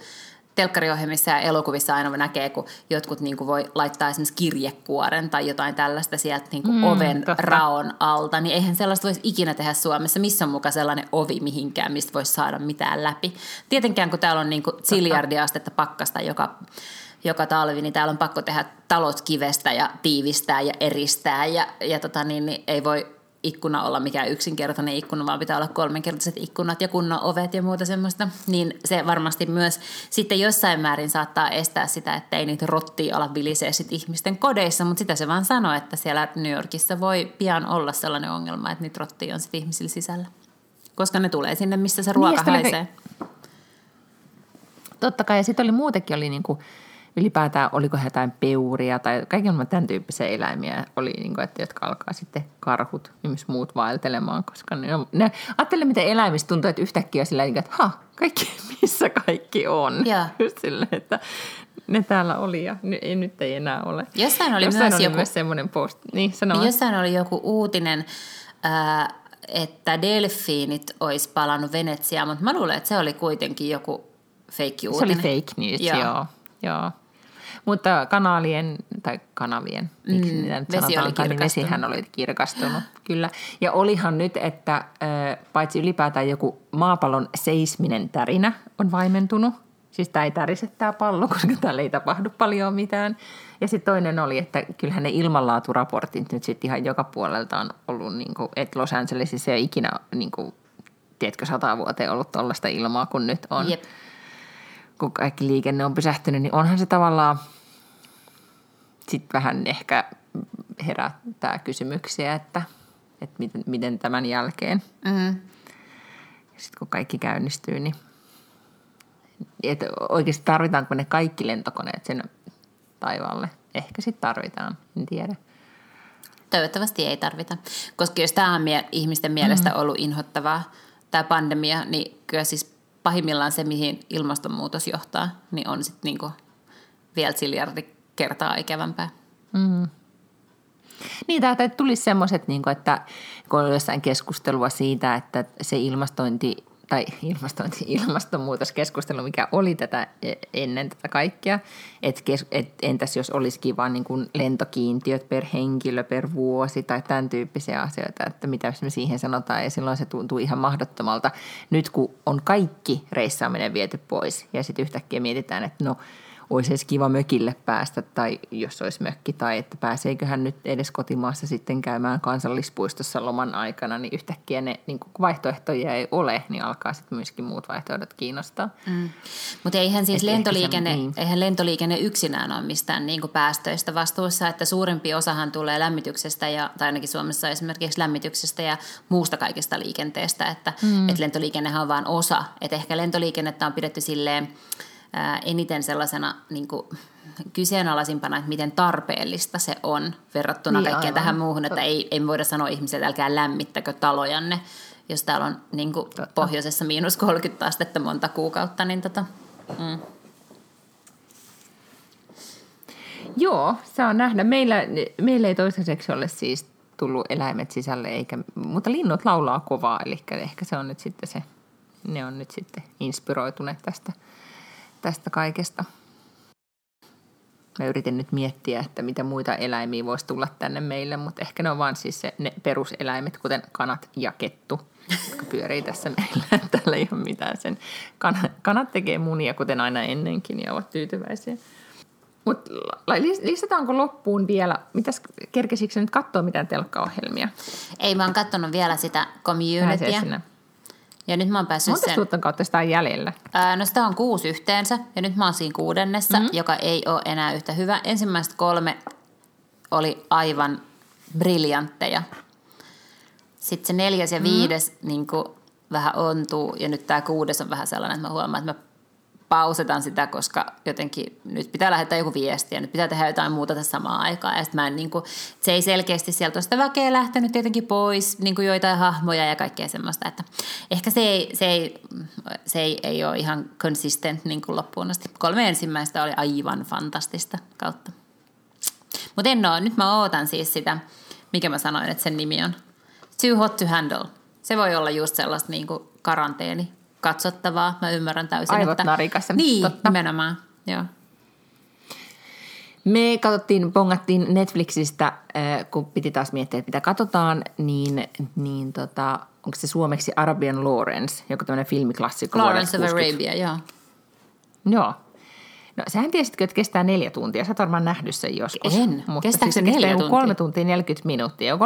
telkkariohjelmissa ja elokuvissa aina näkee, kun jotkut niin kuin voi laittaa esimerkiksi kirjekuoren tai jotain tällaista sieltä niin kuin mm, oven totta. raon alta, niin eihän sellaista voisi ikinä tehdä Suomessa. Missä on mukaan sellainen ovi mihinkään, mistä voisi saada mitään läpi. Tietenkään kun täällä on niin kuin ziljardiastetta pakkasta joka, joka talvi, niin täällä on pakko tehdä talot kivestä ja tiivistää ja eristää ja, ja tota niin, niin ei voi ikkuna olla mikään yksinkertainen ikkuna, vaan pitää olla kolmenkertaiset ikkunat ja kunnon ovet ja muuta semmoista, niin se varmasti myös sitten jossain määrin saattaa estää sitä, että ei niitä rottia ala vilisee sit ihmisten kodeissa, mutta sitä se vaan sanoo, että siellä New Yorkissa voi pian olla sellainen ongelma, että niitä rottia on sitten ihmisillä sisällä. Koska ne tulee sinne, missä se ruoka niin, haisee. Totta kai, ja sitten oli muutenkin oli niinku, ylipäätään oliko he jotain peuria tai kaiken tämän tyyppisiä eläimiä oli, niin kuin, että, jotka alkaa sitten karhut ja myös muut vaeltelemaan, koska ne, on, ne ajattelee, miten eläimistä tuntuu, että yhtäkkiä sillä että ha, kaikki, missä kaikki on. Yeah. Just sille, että ne täällä oli ja ny, ei, nyt ei enää ole. Jossain oli Jossain myös oli joku... myös semmoinen post. Niin. Jossain oli joku uutinen, äh, että delfiinit olisi palannut Venetsiaan, mutta mä luulen, että se oli kuitenkin joku fake Se uutinen. oli fake news, joo. joo. joo. Mutta kanalien, tai kanavien, miksi Mm, niitä nyt vesi oli sanotaankaan, niin vesihän oli kirkastunut, kyllä. Ja olihan nyt, että paitsi ylipäätään joku maapallon seisminen tärinä on vaimentunut, siis tämä ei tärise tämä pallo, koska täällä ei tapahdu paljon mitään. Ja sitten toinen oli, että kyllähän ne ilmanlaaturaportit nyt sitten ihan joka puolelta on ollut, niin kuin, että Los Angelesissa ei ole ikinä, niin kuin, tiedätkö, sata vuoteen ollut tuollaista ilmaa kuin nyt on Jep. Kun kaikki liikenne on pysähtynyt, niin onhan se tavallaan sitten vähän ehkä herättää kysymyksiä, että, että miten, miten tämän jälkeen, Mm. sitten kun kaikki käynnistyy, niin että oikeasti tarvitaanko ne kaikki lentokoneet sinne taivaalle? Ehkä sitten tarvitaan, en tiedä. Toivottavasti ei tarvita, koska jos tämä on mie- ihmisten mielestä ollut inhottavaa, tämä pandemia, niin kyllä siis pahimmillaan se, mihin ilmastonmuutos johtaa, niin on sitten niinku vielä siljardi kertaa ikävämpää. Niin, täältä tulisi semmoiset, niin että kun on jossain keskustelua siitä, että se ilmastointi tai ilmastointi, ilmastonmuutoskeskustelu, mikä oli tätä e- ennen tätä kaikkea, että et entäs jos olisikin vain niin kuin lentokiintiöt per henkilö per vuosi tai tämän tyyppisiä asioita, että mitä me siihen sanotaan ja silloin se tuntuu ihan mahdottomalta. Nyt kun on kaikki reissaaminen viety pois ja sitten yhtäkkiä mietitään, että no olisi edes kiva mökille päästä tai jos olisi mökki tai että pääseeköhän nyt edes kotimaassa sitten käymään kansallispuistossa loman aikana, niin yhtäkkiä ne niin kun vaihtoehtoja ei ole, niin alkaa sitten myöskin muut vaihtoehdot kiinnostaa. Mm. Mutta eihän siis Et lentoliikenne, se- niin. eihän lentoliikenne yksinään ole mistään niin päästöistä vastuussa, että suurempi osahan tulee lämmityksestä, ja, tai ainakin Suomessa esimerkiksi lämmityksestä ja muusta kaikesta liikenteestä, että mm. et lentoliikennehän on vain osa. Että ehkä lentoliikennettä on pidetty silleen eniten sellaisena niin kuin, kyseenalaisimpana, että miten tarpeellista se on verrattuna Niin, kaikkeen aivan. tähän muuhun, että ei, ei voida sanoa ihmisille, että älkää lämmittäkö talojanne, jos täällä on niin kuin, pohjoisessa miinus 30 astetta monta kuukautta, niin tota, Mm. Joo, saa nähdä. Meillä, meillä ei toistaiseksi ole siis tullut eläimet sisälle, eikä, mutta linnut laulaa kovaa, eli ehkä se on nyt sitten se, ne on nyt sitten inspiroituneet tästä, tästä kaikesta. Mä yritin nyt miettiä, että mitä muita eläimiä voisi tulla tänne meille, mutta ehkä ne on vaan siis se, ne peruseläimet, kuten kanat ja kettu, jotka pyörii tässä meillä. Täällä ei ole mitään sen. Kanat, kanat tekee munia, kuten aina ennenkin, ja ovat tyytyväisiä. Mutta listataanko loppuun vielä, mitäs kerkesikö nyt katsoa mitään telkkaohjelmia? Ei, mä oon katsonut vielä sitä communityä. Ja nyt mä oon päässyt Monta sen... kautta sitä on jäljellä? Ää, no sitä on kuusi yhteensä ja nyt mä oon siinä kuudennessa, mm-hmm. joka ei ole enää yhtä hyvä. Ensimmäiset kolme oli aivan briljantteja. Sitten se neljäs ja mm-hmm. viides niin kuin, vähän ontuu ja nyt tämä kuudes on vähän sellainen, että mä huomaan, että mä pausetan sitä, koska jotenkin nyt pitää lähettää joku viesti ja nyt pitää tehdä jotain muuta tässä samaan aikaan. Ja mä en, niin kuin, se ei selkeästi sieltä ole sitä väkeä lähtenyt tietenkin pois, niin kuin joitain hahmoja ja kaikkea semmoista. Että ehkä se ei, se ei, se ei, ei ole ihan consistent niin kuin loppuun asti. Kolme ensimmäistä oli aivan fantastista kautta. Mutta en ole, nyt mä ootan siis sitä, mikä mä sanoin, että sen nimi on. Too hot to handle. Se voi olla just sellaista niin kuin karanteeni katsottavaa. Mä ymmärrän täysin. Aivot että... narikassa. Niin, totta. nimenomaan. Joo. Me katsottiin, pongattiin Netflixistä, äh, kun piti taas miettiä, että mitä katsotaan, niin, niin tota, onko se suomeksi Arabian Lawrence, joku tämmöinen filmiklassikko Lawrence of Arabia, joo. Joo. No sähän tiesitkö, että kestää neljä tuntia. Sä oot varmaan nähnyt sen joskus. En. Mutta Kestääkö siis se neljä tuntia? Kolme tuntia 40 minuuttia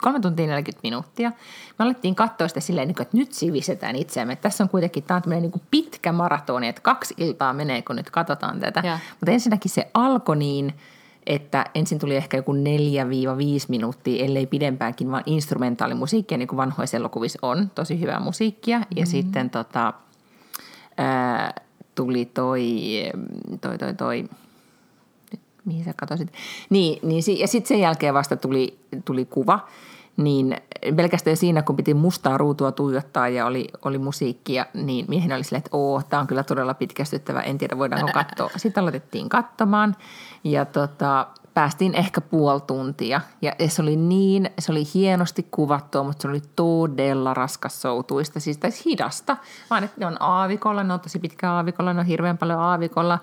kolme tuntia 40 minuuttia. Me alettiin katsoa sitä silleen, niin että nyt sivisetään itseämme. Tässä on kuitenkin, tämä on tämmöinen niin pitkä maratoni, että kaksi iltaa menee, kun nyt katsotaan tätä. Ja. Mutta ensinnäkin se alkoi niin, että ensin tuli ehkä joku 4-5 minuuttia, ellei pidempäänkin, vaan instrumentaalimusiikkia, niin kuin vanhoissa elokuvissa on, tosi hyvää musiikkia. Mm-hmm. Ja sitten tota, ää, tuli toi, toi, toi, toi mihin sä katosit. Niin, niin ja sitten sen jälkeen vasta tuli, tuli kuva, niin pelkästään siinä, kun piti mustaa ruutua tuijottaa ja oli, oli musiikkia, niin miehen oli silleen, että oo, tämä on kyllä todella pitkästyttävä, en tiedä voidaanko katsoa. Sitten aloitettiin katsomaan ja tota, päästiin ehkä puoli tuntia ja se oli niin, se oli hienosti kuvattua, mutta se oli todella raskas soutuista, siis hidasta, vaan että ne on aavikolla, ne on tosi pitkä aavikolla, ne on hirveän paljon aavikolla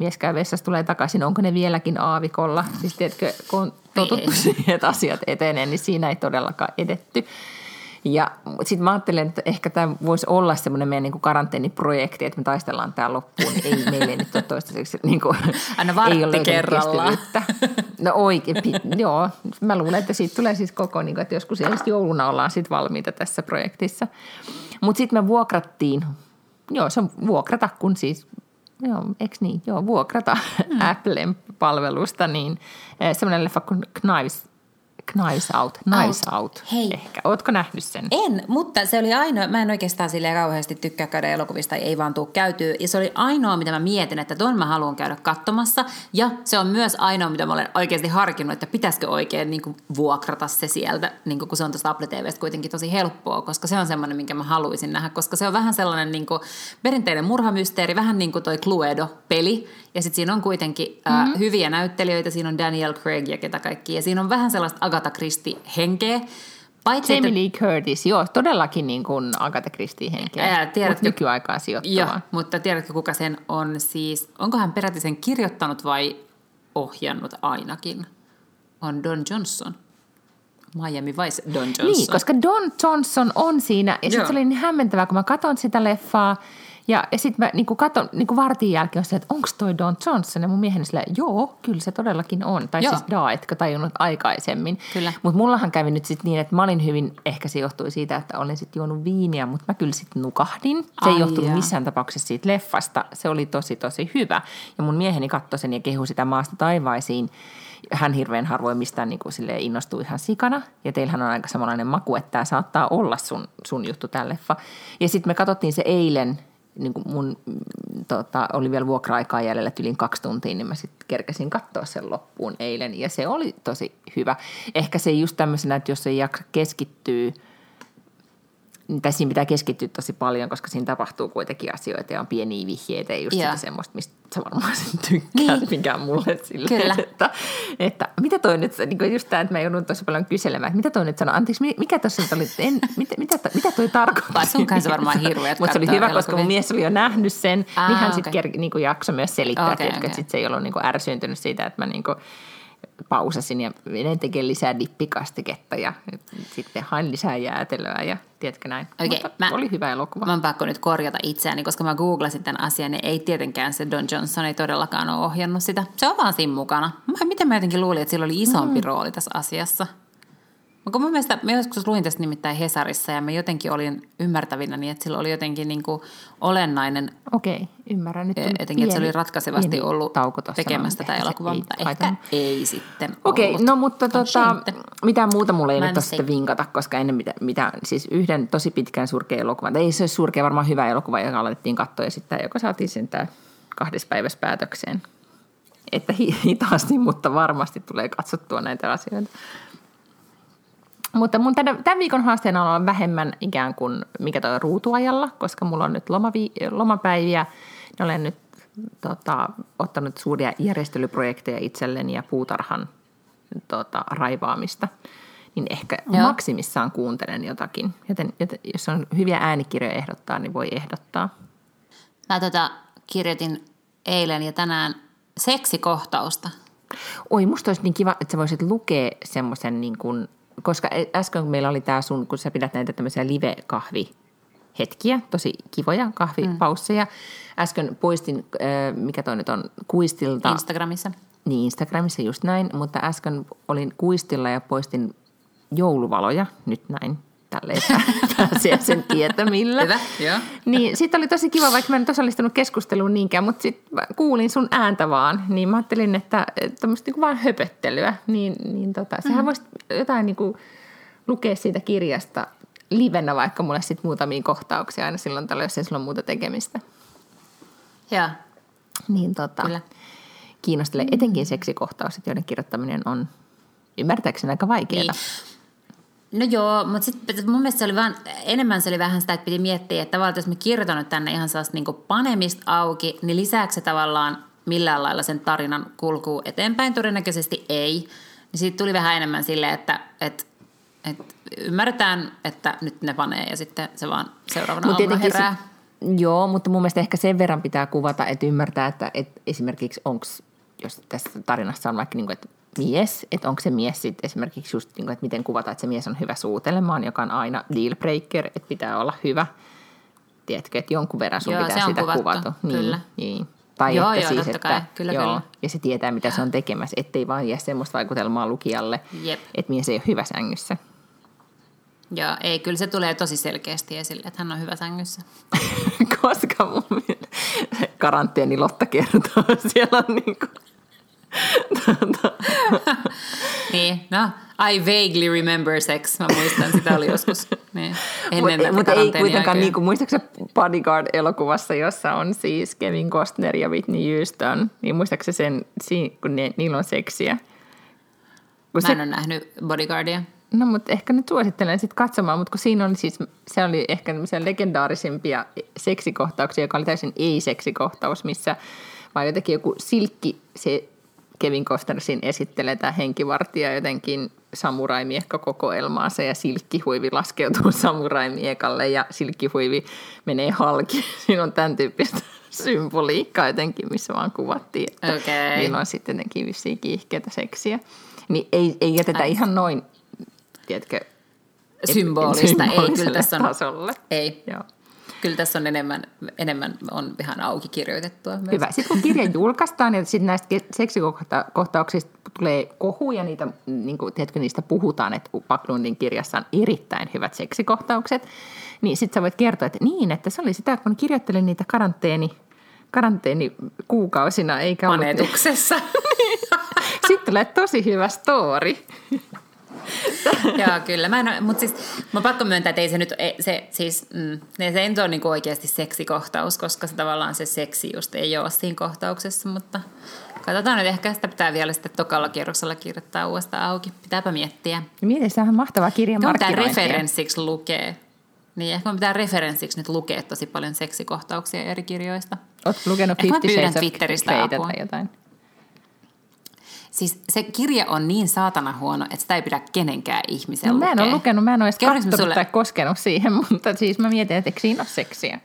mies käy vessassa, tulee takaisin, onko ne vieläkin aavikolla? Siis tiedätkö, kun on totuttu siihen, että asiat etenee, niin siinä ei todellakaan edetty. Ja sitten mä ajattelen, että ehkä tämä voisi olla semmoinen meidän niin kuin karanteeniprojekti, että me taistellaan tämä loppuun. Ei meille nyt ole toistaiseksi niin kuin, Aina ei ole kerrallaan. No oikein, joo. Mä luulen, että siitä tulee siis koko, niin kuin, että joskus jouluna ollaan sitten valmiita tässä projektissa. Mutta sitten me vuokrattiin, joo se on vuokrata, kun siis joo, eikö niin, joo, vuokrata mm. Applen palvelusta, niin eh, semmoinen leffa kuin Knives Knives Out, Knives Out, Out Hei. ehkä. Ootko nähnyt sen? En, mutta se oli ainoa, mä en oikeastaan silleen kauheasti tykkää käydä elokuvista, ei vaan tuu käytyä. Ja se oli ainoa, mitä mä mietin, että ton mä haluan käydä katsomassa. Ja se on myös ainoa, mitä mä olen oikeasti harkinnut, että pitäisikö oikein niin kuin, vuokrata se sieltä, niin kuin, kun se on tuosta Apple TVstä kuitenkin tosi helppoa, koska se on semmoinen, minkä mä haluaisin nähdä, koska se on vähän sellainen niin kuin, perinteinen murhamysteeri, vähän niin kuin toi Cluedo-peli, ja sitten siinä on kuitenkin mm-hmm. hyviä näyttelijöitä, siinä on Daniel Craig ja ketä kaikki, ja siinä on vähän sellaista Agatha Christie-henkeä. Paitsi, Jamie Lee Curtis, joo, todellakin niin kuin Agatha Christie henkeä, ää, tiedätkö, nykyaikaa sijoittava. Joo, mutta tiedätkö kuka sen on siis, onko hän peräti sen kirjoittanut vai ohjannut ainakin? On Don Johnson. Miami Vice Don Johnson. Niin, koska Don Johnson on siinä, ja sitten se oli niin hämmentävää, kun mä katson sitä leffaa, ja, ja sitten mä niin katon niin vartin jälkeen, että onko toi Don Johnson? Ja mun mieheni sille, joo, kyllä se todellakin on. Tai joo. siis da, etkö tajunnut aikaisemmin. Mutta mullahan kävi nyt sitten niin, että mä olin hyvin, ehkä se johtui siitä, että olin sitten juonut viiniä, mutta mä kyllä sitten nukahdin. Se Ai ei johtunut missään tapauksessa siitä leffasta. Se oli tosi, tosi hyvä. Ja mun mieheni katsoi sen ja kehui sitä maasta taivaisiin hän hirveän harvoin mistään niin kuin innostuu ihan sikana. Ja teillähän on aika samanlainen maku, että tämä saattaa olla sun, sun juttu, tämä leffa. Ja sitten me katsottiin se eilen niin kuin mun mm, tota, oli vielä vuokra-aikaa jäljellä yli kaksi tuntia, niin mä sitten kerkesin katsoa sen loppuun eilen. Ja se oli tosi hyvä. Ehkä se just tämmöisenä, että jos ei jaksa keskittyä tai siinä pitää keskittyä tosi paljon, koska siinä tapahtuu kuitenkin asioita ja on pieniä vihjeitä ja just Joo. sitä semmoista, mistä sä varmaan sen tykkäät, Niin. mikä on mulle silleen, Kyllä. että, että mitä toi nyt, niin kuin just tämä, että mä joudun tosi paljon kyselemään, että mitä toi nyt sanoi, anteeksi, mi- mikä tuossa nyt oli, en, mitä, mitä, mitä toi tarkoitti? Vai sun kanssa varmaan hirveät Mutta se oli hyvä, koska mun mies oli jo nähnyt sen, Aa, niin hän okei. sitten okay. niin jaksoi myös selittää, okay, että okei. okay. sit se ei ollut niin kuin ärsyntynyt siitä, että mä niin kuin pausasin ja menen tekemään lisää dippikastiketta ja sitten hain lisää jäätelöä ja tiedätkö näin. Okei, Mutta mä- oli hyvä elokuva. Mä oon pakko nyt korjata itseäni, koska mä googlasin tämän asian, niin ei tietenkään se Don Johnson ei todellakaan ole ohjannut sitä. Se on vaan siinä mukana. Mä, miten mä jotenkin luulin, että sillä oli isompi mm. rooli tässä asiassa. Mutta mun mielestä, mä joskus luin tästä nimittäin Hesarissa ja mä jotenkin olin ymmärtävinä niin, että sillä oli jotenkin niin kuin olennainen, Okei, ymmärrän. Nyt tuli jotenkin, että se oli pieni- ratkaisevasti pieni ollut tauko mutta tätä elokuvaa, ei mutta ehkä haitannut. ei sitten Okei, ollut. no mutta tota, mitään muuta mulla ei Mä nyt ole sitten vinkata, koska ennen mitä, mitä, siis yhden tosi pitkän surkea elokuvan, tai ei se ole surkea, varmaan hyvä elokuva, joka alettiin katsoa ja sitten joka saatiin sen tää kahdessa päivässä päätökseen. Että hi- hitaasti, mutta varmasti tulee katsottua näitä asioita. Mutta mun tämän, tämän viikon haasteena on vähemmän ikään kuin mikä toi ruutuajalla, koska mulla on nyt lomavi, lomapäiviä. Ja olen nyt tota, ottanut suuria järjestelyprojekteja itselleni ja puutarhan tota, raivaamista. Niin ehkä. Joo. maksimissaan kuuntelen jotakin. Joten, joten jos on hyviä äänikirjoja ehdottaa, niin voi ehdottaa. Mä tota kirjoitin eilen ja tänään seksikohtausta. Oi, musta olisi niin kiva, että sä voisit lukea semmoisen, niin kuin, koska äsken kun meillä oli tämä sun, kun sä pidät näitä tämmöisiä live-kahvihetkiä, tosi kivoja kahvipausseja. Äsken poistin, äh, mikä toi nyt on, Kuistilta. Instagramissa. Niin, Instagramissa just näin, mutta äsken olin Kuistilla ja poistin jouluvaloja, nyt näin, tälleen pääsiäisen tietämillä. Hyvä, joo. Niin, sitten oli tosi kiva, vaikka mä en nyt osallistunut keskusteluun niinkään, mutta sitten kuulin sun ääntä vaan, niin mä ajattelin, että tämmöistä niinku vaan höpöttelyä, niin, niin tota, sehän Mhm. voisi jotain niinku lukea siitä kirjasta livenä vaikka mulle sitten muutamia kohtauksia aina silloin tällöin, jos ei sulla ole muuta tekemistä. Joo. Niin tota, Kyllä. kiinnostelee etenkin seksikohtaukset, joiden kirjoittaminen on ymmärtääkseni aika vaikeaa. Niin. No joo, mutta sitten mun mielestä se oli vaan, enemmän se oli vähän sitä, että piti miettiä, että tavallaan jos mä kirjoitan nyt tänne ihan sellaista niin panemista auki, niin lisääkö se tavallaan millään lailla sen tarinan kulkuu eteenpäin? Todennäköisesti ei. Niin siitä tuli vähän enemmän silleen, että, että, että ymmärretään, että nyt ne panee ja sitten se vaan seuraavana Mut aamuna herää. Se, joo, mutta mun mielestä ehkä sen verran pitää kuvata, että ymmärtää, että, että esimerkiksi onko, jos tässä tarinassa on vaikka, niin kuin, että mies, että onko se mies sitten esimerkiksi just, niin kuin, että miten kuvata, että se mies on hyvä suutelemaan, joka on aina deal breaker, että pitää olla hyvä. Tiedätkö, että jonkun verran sun Joo, pitää sitä kuvattu, kuvata. Niin, kyllä. Niin. Tai Joo, että joo, siis, että, kai. Kyllä, joo, kyllä. Ja se tietää, mitä se on tekemässä, ettei vaan jää semmoista vaikutelmaa lukijalle, Jep. että mies ei ole hyvä sängyssä. Joo, ei, kyllä se tulee tosi selkeästi esille, että hän on hyvä sängyssä. Koska mun mielestä karanteeni Lotta kertoo, siellä on niin kuin, Niin, no, I vaguely remember sex. Mä muistan, sitä oli joskus niin, ennen Mutta ei kuitenkaan, niin kuin, muistaaksä Bodyguard-elokuvassa, jossa on siis Kevin Costner ja Whitney Houston, niin muistaaksä sen, kun ne, niillä on seksiä? Kun Mä se, en ole nähnyt Bodyguardia. no mutta ehkä nyt suosittelen sitten katsomaan, mutta kun siinä oli siis, se oli ehkä legendaarisimpia seksikohtauksia, joka oli täysin ei-seksikohtaus, missä vaan jotenkin joku silkki, se Kevin Costner siinä esittelee tämä henkivartija jotenkin samuraimiekka kokoelmaansa ja silkkihuivi laskeutuu samuraimiekalle ja silkkihuivi menee halki. Siinä on tämän tyyppistä symboliikkaa jotenkin, missä vaan kuvattiin, että Okei. niillä on sitten nekin vissiin kiihkeätä seksiä. Niin ei, ei jätetä Ai. ihan noin, tiedätkö, Symbolista, ei, kyllä tässä on, tasolle. ei, Joo. Kyllä tässä on enemmän, enemmän on ihan auki kirjoitettua. Myös. Hyvä. Sitten kun kirja julkaistaan ja sitten näistä seksikohtauksista tulee kohu ja niitä, niin kuin, tiedätkö, niistä puhutaan, että Paklundin kirjassa on erittäin hyvät seksikohtaukset, niin sitten sä voit kertoa, että niin, että se oli sitä, kun kirjoittelin niitä karanteeni, karanteeni kuukausina, eikä ollut... Panetuksessa. Sitten tulee tosi hyvä story. Joo, kyllä. Mä en, mutta siis mä pakko myöntää, että ei se nyt, se, siis, mm, se ei ole niinku oikeasti seksikohtaus, koska se tavallaan se seksi just ei ole siinä kohtauksessa, mutta katsotaan nyt, ehkä sitä pitää vielä sitten tokalla kierroksella kirjoittaa uudestaan auki. Pitääpä miettiä. Mieti, se on mahtava kirjan Mitä tämä referenssiksi lukee? Niin, ehkä pitää referenssiksi nyt lukea tosi paljon seksikohtauksia eri kirjoista. Oletko lukenut Fifty Shades of Twitteristä apua. tai jotain? Siis se kirja on niin saatana huono, että sitä ei pidä kenenkään ihmisen No, mä en ole lukea. lukenut, mä en ole edes katsonut sulle- tai koskenut siihen, mutta siis mä mietin, että eikö siinä ole seksiä.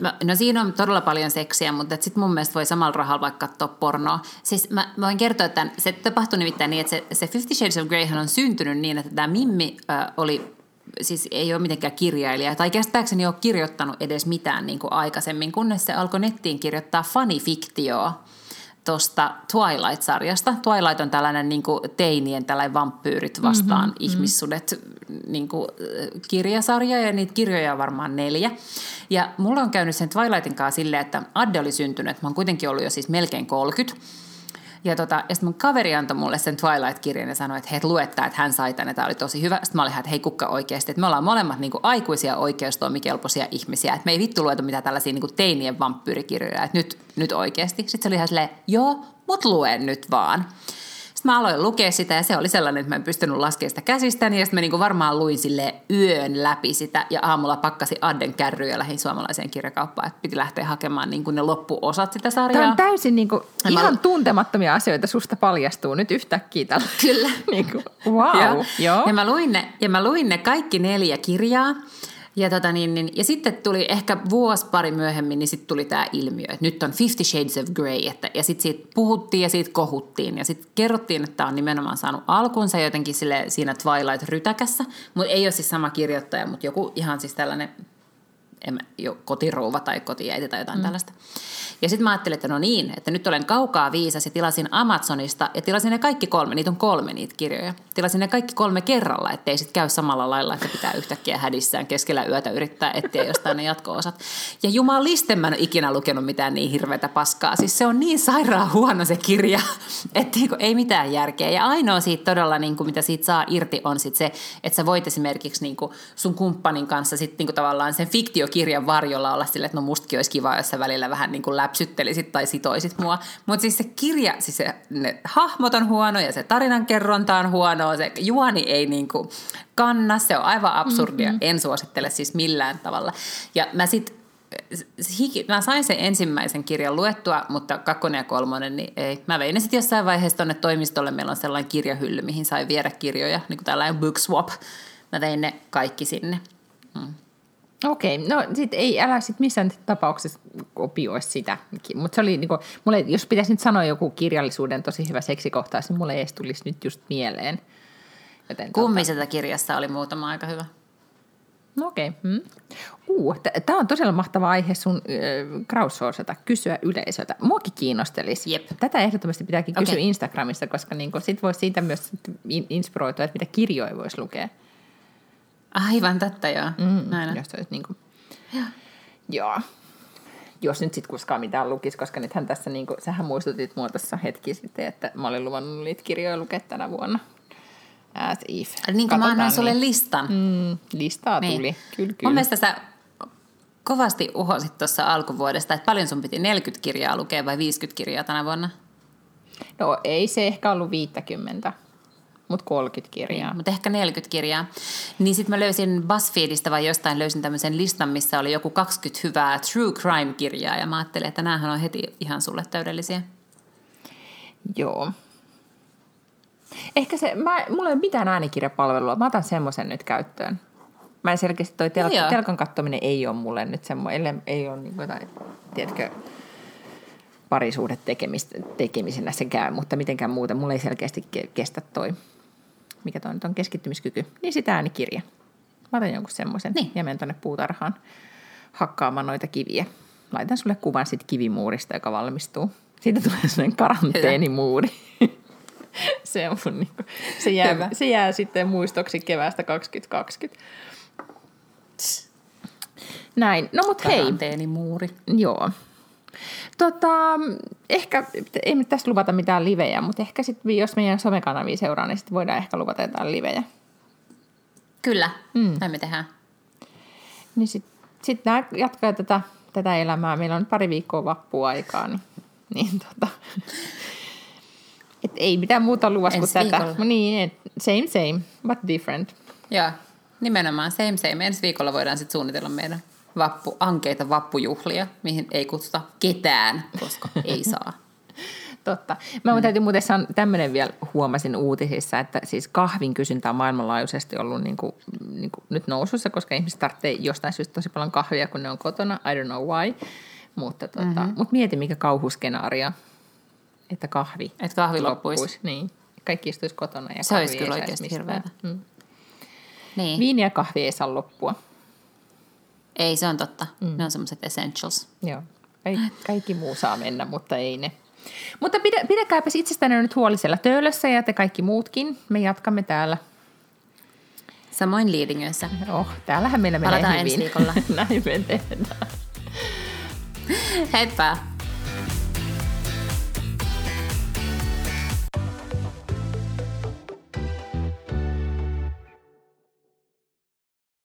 Mä- No siinä on todella paljon seksiä, mutta sitten mun mielestä voi samalla rahalla vaikka katsoa pornoa. Siis mä, mä voin kertoa, että se tapahtui nimittäin niin, että se, se Fifty Shades of Greyhan on syntynyt niin, että tämä Mimmi äh, oli, siis ei ole mitenkään kirjailija, tai käsittääkseni ole kirjoittanut edes mitään niin kuin aikaisemmin, kunnes se alkoi nettiin kirjoittaa fanifiktioa tuosta Twilight-sarjasta. Twilight on tällainen niin kuin teinien tällainen vampyyrit vastaan mm-hmm, ihmissudet niin kuin, äh, kirjasarja, ja niitä kirjoja on varmaan neljä. Ja mulla on käynyt sen Twilightin kanssa silleen, että Adde oli syntynyt, mä oon kuitenkin ollut jo siis melkein 30, ja, tota, ja sitten mun kaveri antoi mulle sen Twilight-kirjan ja sanoi, että hei, lue tää, että hän sai tänne, tämä oli tosi hyvä. Sitten mä olin, että hei kukka oikeasti, että me ollaan molemmat niinku aikuisia oikeustoimikelpoisia ihmisiä, että me ei vittu lueta mitään tällaisia niinku teinien vampyyrikirjoja, että nyt, nyt oikeasti. Sitten se oli ihan silleen, joo, mut luen nyt vaan. Sitten mä aloin lukea sitä ja se oli sellainen, että mä en pystynyt laskemaan sitä käsistäni ja sitten mä niinku varmaan luin sille yön läpi sitä ja aamulla pakkasi Adden kärryä ja lähdin suomalaiseen kirjakauppaan, että piti lähteä hakemaan niinku ne loppuosat sitä sarjaa. Tämä on täysin niin kuin, Ja mä- ihan tuntemattomia asioita susta paljastuu nyt yhtäkkiä tällä. Kyllä. niin kuin, wow. Joo. Joo. Ja, mä luin ne, ja mä luin ne kaikki neljä kirjaa. Ja, tota niin, niin, ja sitten tuli ehkä vuosi pari myöhemmin, niin sitten tuli tämä ilmiö, että nyt on Fifty Shades of Grey. Että, ja sitten siitä puhuttiin ja siitä kohuttiin. Ja sitten kerrottiin, että tämä on nimenomaan saanut alkunsa jotenkin sille, siinä Twilight-rytäkässä. Mutta ei ole siis sama kirjoittaja, mutta joku ihan siis tällainen en, mä- jo kotirouva tai kotiäiti tai jotain mm. tällaista. Ja sitten mä ajattelin, että no niin, että nyt olen kaukaa viisas ja tilasin Amazonista ja tilasin ne kaikki kolme, niitä on kolme niitä kirjoja. Tilasin ne kaikki kolme kerralla, ettei sitten käy samalla lailla, että pitää yhtäkkiä hädissään keskellä yötä yrittää etsiä jostain ne jatko-osat. Ja jumalisten mä en ole ikinä lukenut mitään niin hirveätä paskaa. Siis se on niin sairaan huono se kirja, että niinku ei mitään järkeä. Ja ainoa siitä todella, niinku, mitä siitä saa irti, on sit se, että sä voit esimerkiksi niinku sun kumppanin kanssa sit niinku tavallaan sen fiktiokirjan varjolla olla silleen, että no mustakin olisi kiva, jos sä välillä vähän niinku läpsyttelisit tai sitoisit mua. Mutta siis se kirja, siis se, ne hahmot on huono ja se tarinankerronta on huono, se juoni ei niinku kanna, se on aivan absurdia. Mm-hmm. En suosittele siis millään tavalla. Ja mä sit hiki, mä sain sen ensimmäisen kirjan luettua, mutta kakkonen ja kolmonen, niin ei. Mä vein ne sitten jossain vaiheessa tonne toimistolle. Meillä on sellainen kirjahylly, mihin sai viedä kirjoja, niin kuin tällainen book swap. Mä vein ne kaikki sinne. Okei, no sit ei, älä sit missään tapauksessa kopioi sitä. Mutta se oli niinku, mulle, jos pitäisi nyt sanoa joku kirjallisuuden tosi hyvä seksikohtaus, niin mulle ei edes tulisi nyt just mieleen. Joten tota- Kummiselta kirjassa oli muutama aika hyvä. No okei. Okay. Hmm. Uh, Tämä on todella mahtava aihe sun äh, crowdsourceta, kysyä yleisöltä. Muakin kiinnostelisi. Jep. Tätä ehdottomasti pitääkin kysyä Okei. Instagramista, koska niin sit voisi siitä myös in- inspiroitua, että mitä kirjoja voisi lukea. Aivan totta, joo. Mm, Näin. Jos olisi niin kuin... Joo. Jos nyt sitten koskaan mitään lukisi, koska nythän tässä, niin kuin, sähän muistutit mua tässä hetki sitten, että mä olin luvannut niitä kirjoja lukea tänä vuonna. As if. Niin kuin mä annan sulle niin. listan. Mm, listaa Niin. tuli. Kyllä, kyllä. Mun mielestä sä kovasti uhosit tuossa alkuvuodesta, että paljon sun piti 40 kirjaa lukea vai 50 kirjaa tänä vuonna? No ei se ehkä ollut 50, mutta 30 kirjaa. mutta ehkä 40 kirjaa. Niin sitten mä löysin BuzzFeedistä vai jostain löysin tämmöisen listan, missä oli joku 20 hyvää true crime-kirjaa ja mä ajattelin, että näähän on heti ihan sulle täydellisiä. Joo. Ehkä se, mä, mulla ei ole mitään äänikirjapalvelua, mä otan semmoisen nyt käyttöön. Mä selkeästi, toi tel- No telkan kattominen ei ole mulle nyt semmoinen, ei ole niin jotain, tiedätkö, parisuudet tekemistä, tekemisenä se käy, mutta mitenkään muuten. Mulla ei selkeästi ke- kestä toi, mikä toi nyt on keskittymiskyky, niin sitä äänikirja. Mä otan jonkun semmoisen Niin. ja menen tonne puutarhaan hakkaamaan noita kiviä. Laitan sulle kuvan sit kivimuurista, joka valmistuu. Siitä tulee sellainen karanteenimuuri. se, on mun, niinku, se, jää, Hyvä. se jää sitten muistoksi keväästä 2020. Näin. No mut hei, Karanteenimuuri. Joo. Tota, ehkä, ei me tässä luvata mitään livejä, mutta ehkä sitten, jos meidän somekanavia seuraa, niin sitten voidaan ehkä luvata jotain livejä. Kyllä, mm. näin me tehdään. Niin sitten sit nämä jatkaa tätä, tätä elämää. Meillä on nyt pari viikkoa vappuaikaa, niin, niin tota, et ei mitään muuta luvassa kuin Ensi tätä. viikolla. Niin, same same, but different. Joo, nimenomaan same same. Ensi viikolla voidaan sitten suunnitella meidän vappu, ankeita vappujuhlia, mihin ei kutsuta ketään, koska ei saa. Totta. Mä mm. täytyy muuten sanoa, tämmöinen vielä huomasin uutisissa, että siis kahvin kysyntä on maailmanlaajuisesti ollut niin kuin, niin kuin nyt nousussa, koska ihmiset tarvitsee jostain syystä tosi paljon kahvia, kun ne on kotona. I don't know why. Mutta, tota, mm-hmm. mutta mieti, mikä kauhuskenaario, että kahvi Että kahvi loppuisi. loppuisi. Niin. Kaikki istuisi kotona ja Se kahvi olisi ei kyllä saisi oikeasti mistään. hirveätä. Mm. Niin. Viini ja kahvi ei saa loppua. Ei, se on totta. Mm. Ne on semmoiset essentials. Joo. Kaikki, kaikki muu saa mennä, mutta ei ne. Mutta pidä, pidäkääpäs itsestänne nyt huoli siellä töölössä ja te kaikki muutkin. Me jatkamme täällä. Samoin liidingöissä. Oh, täällähän meillä menee Palataan hyvin. ensi viikolla. Näin me tehdään. Heippa!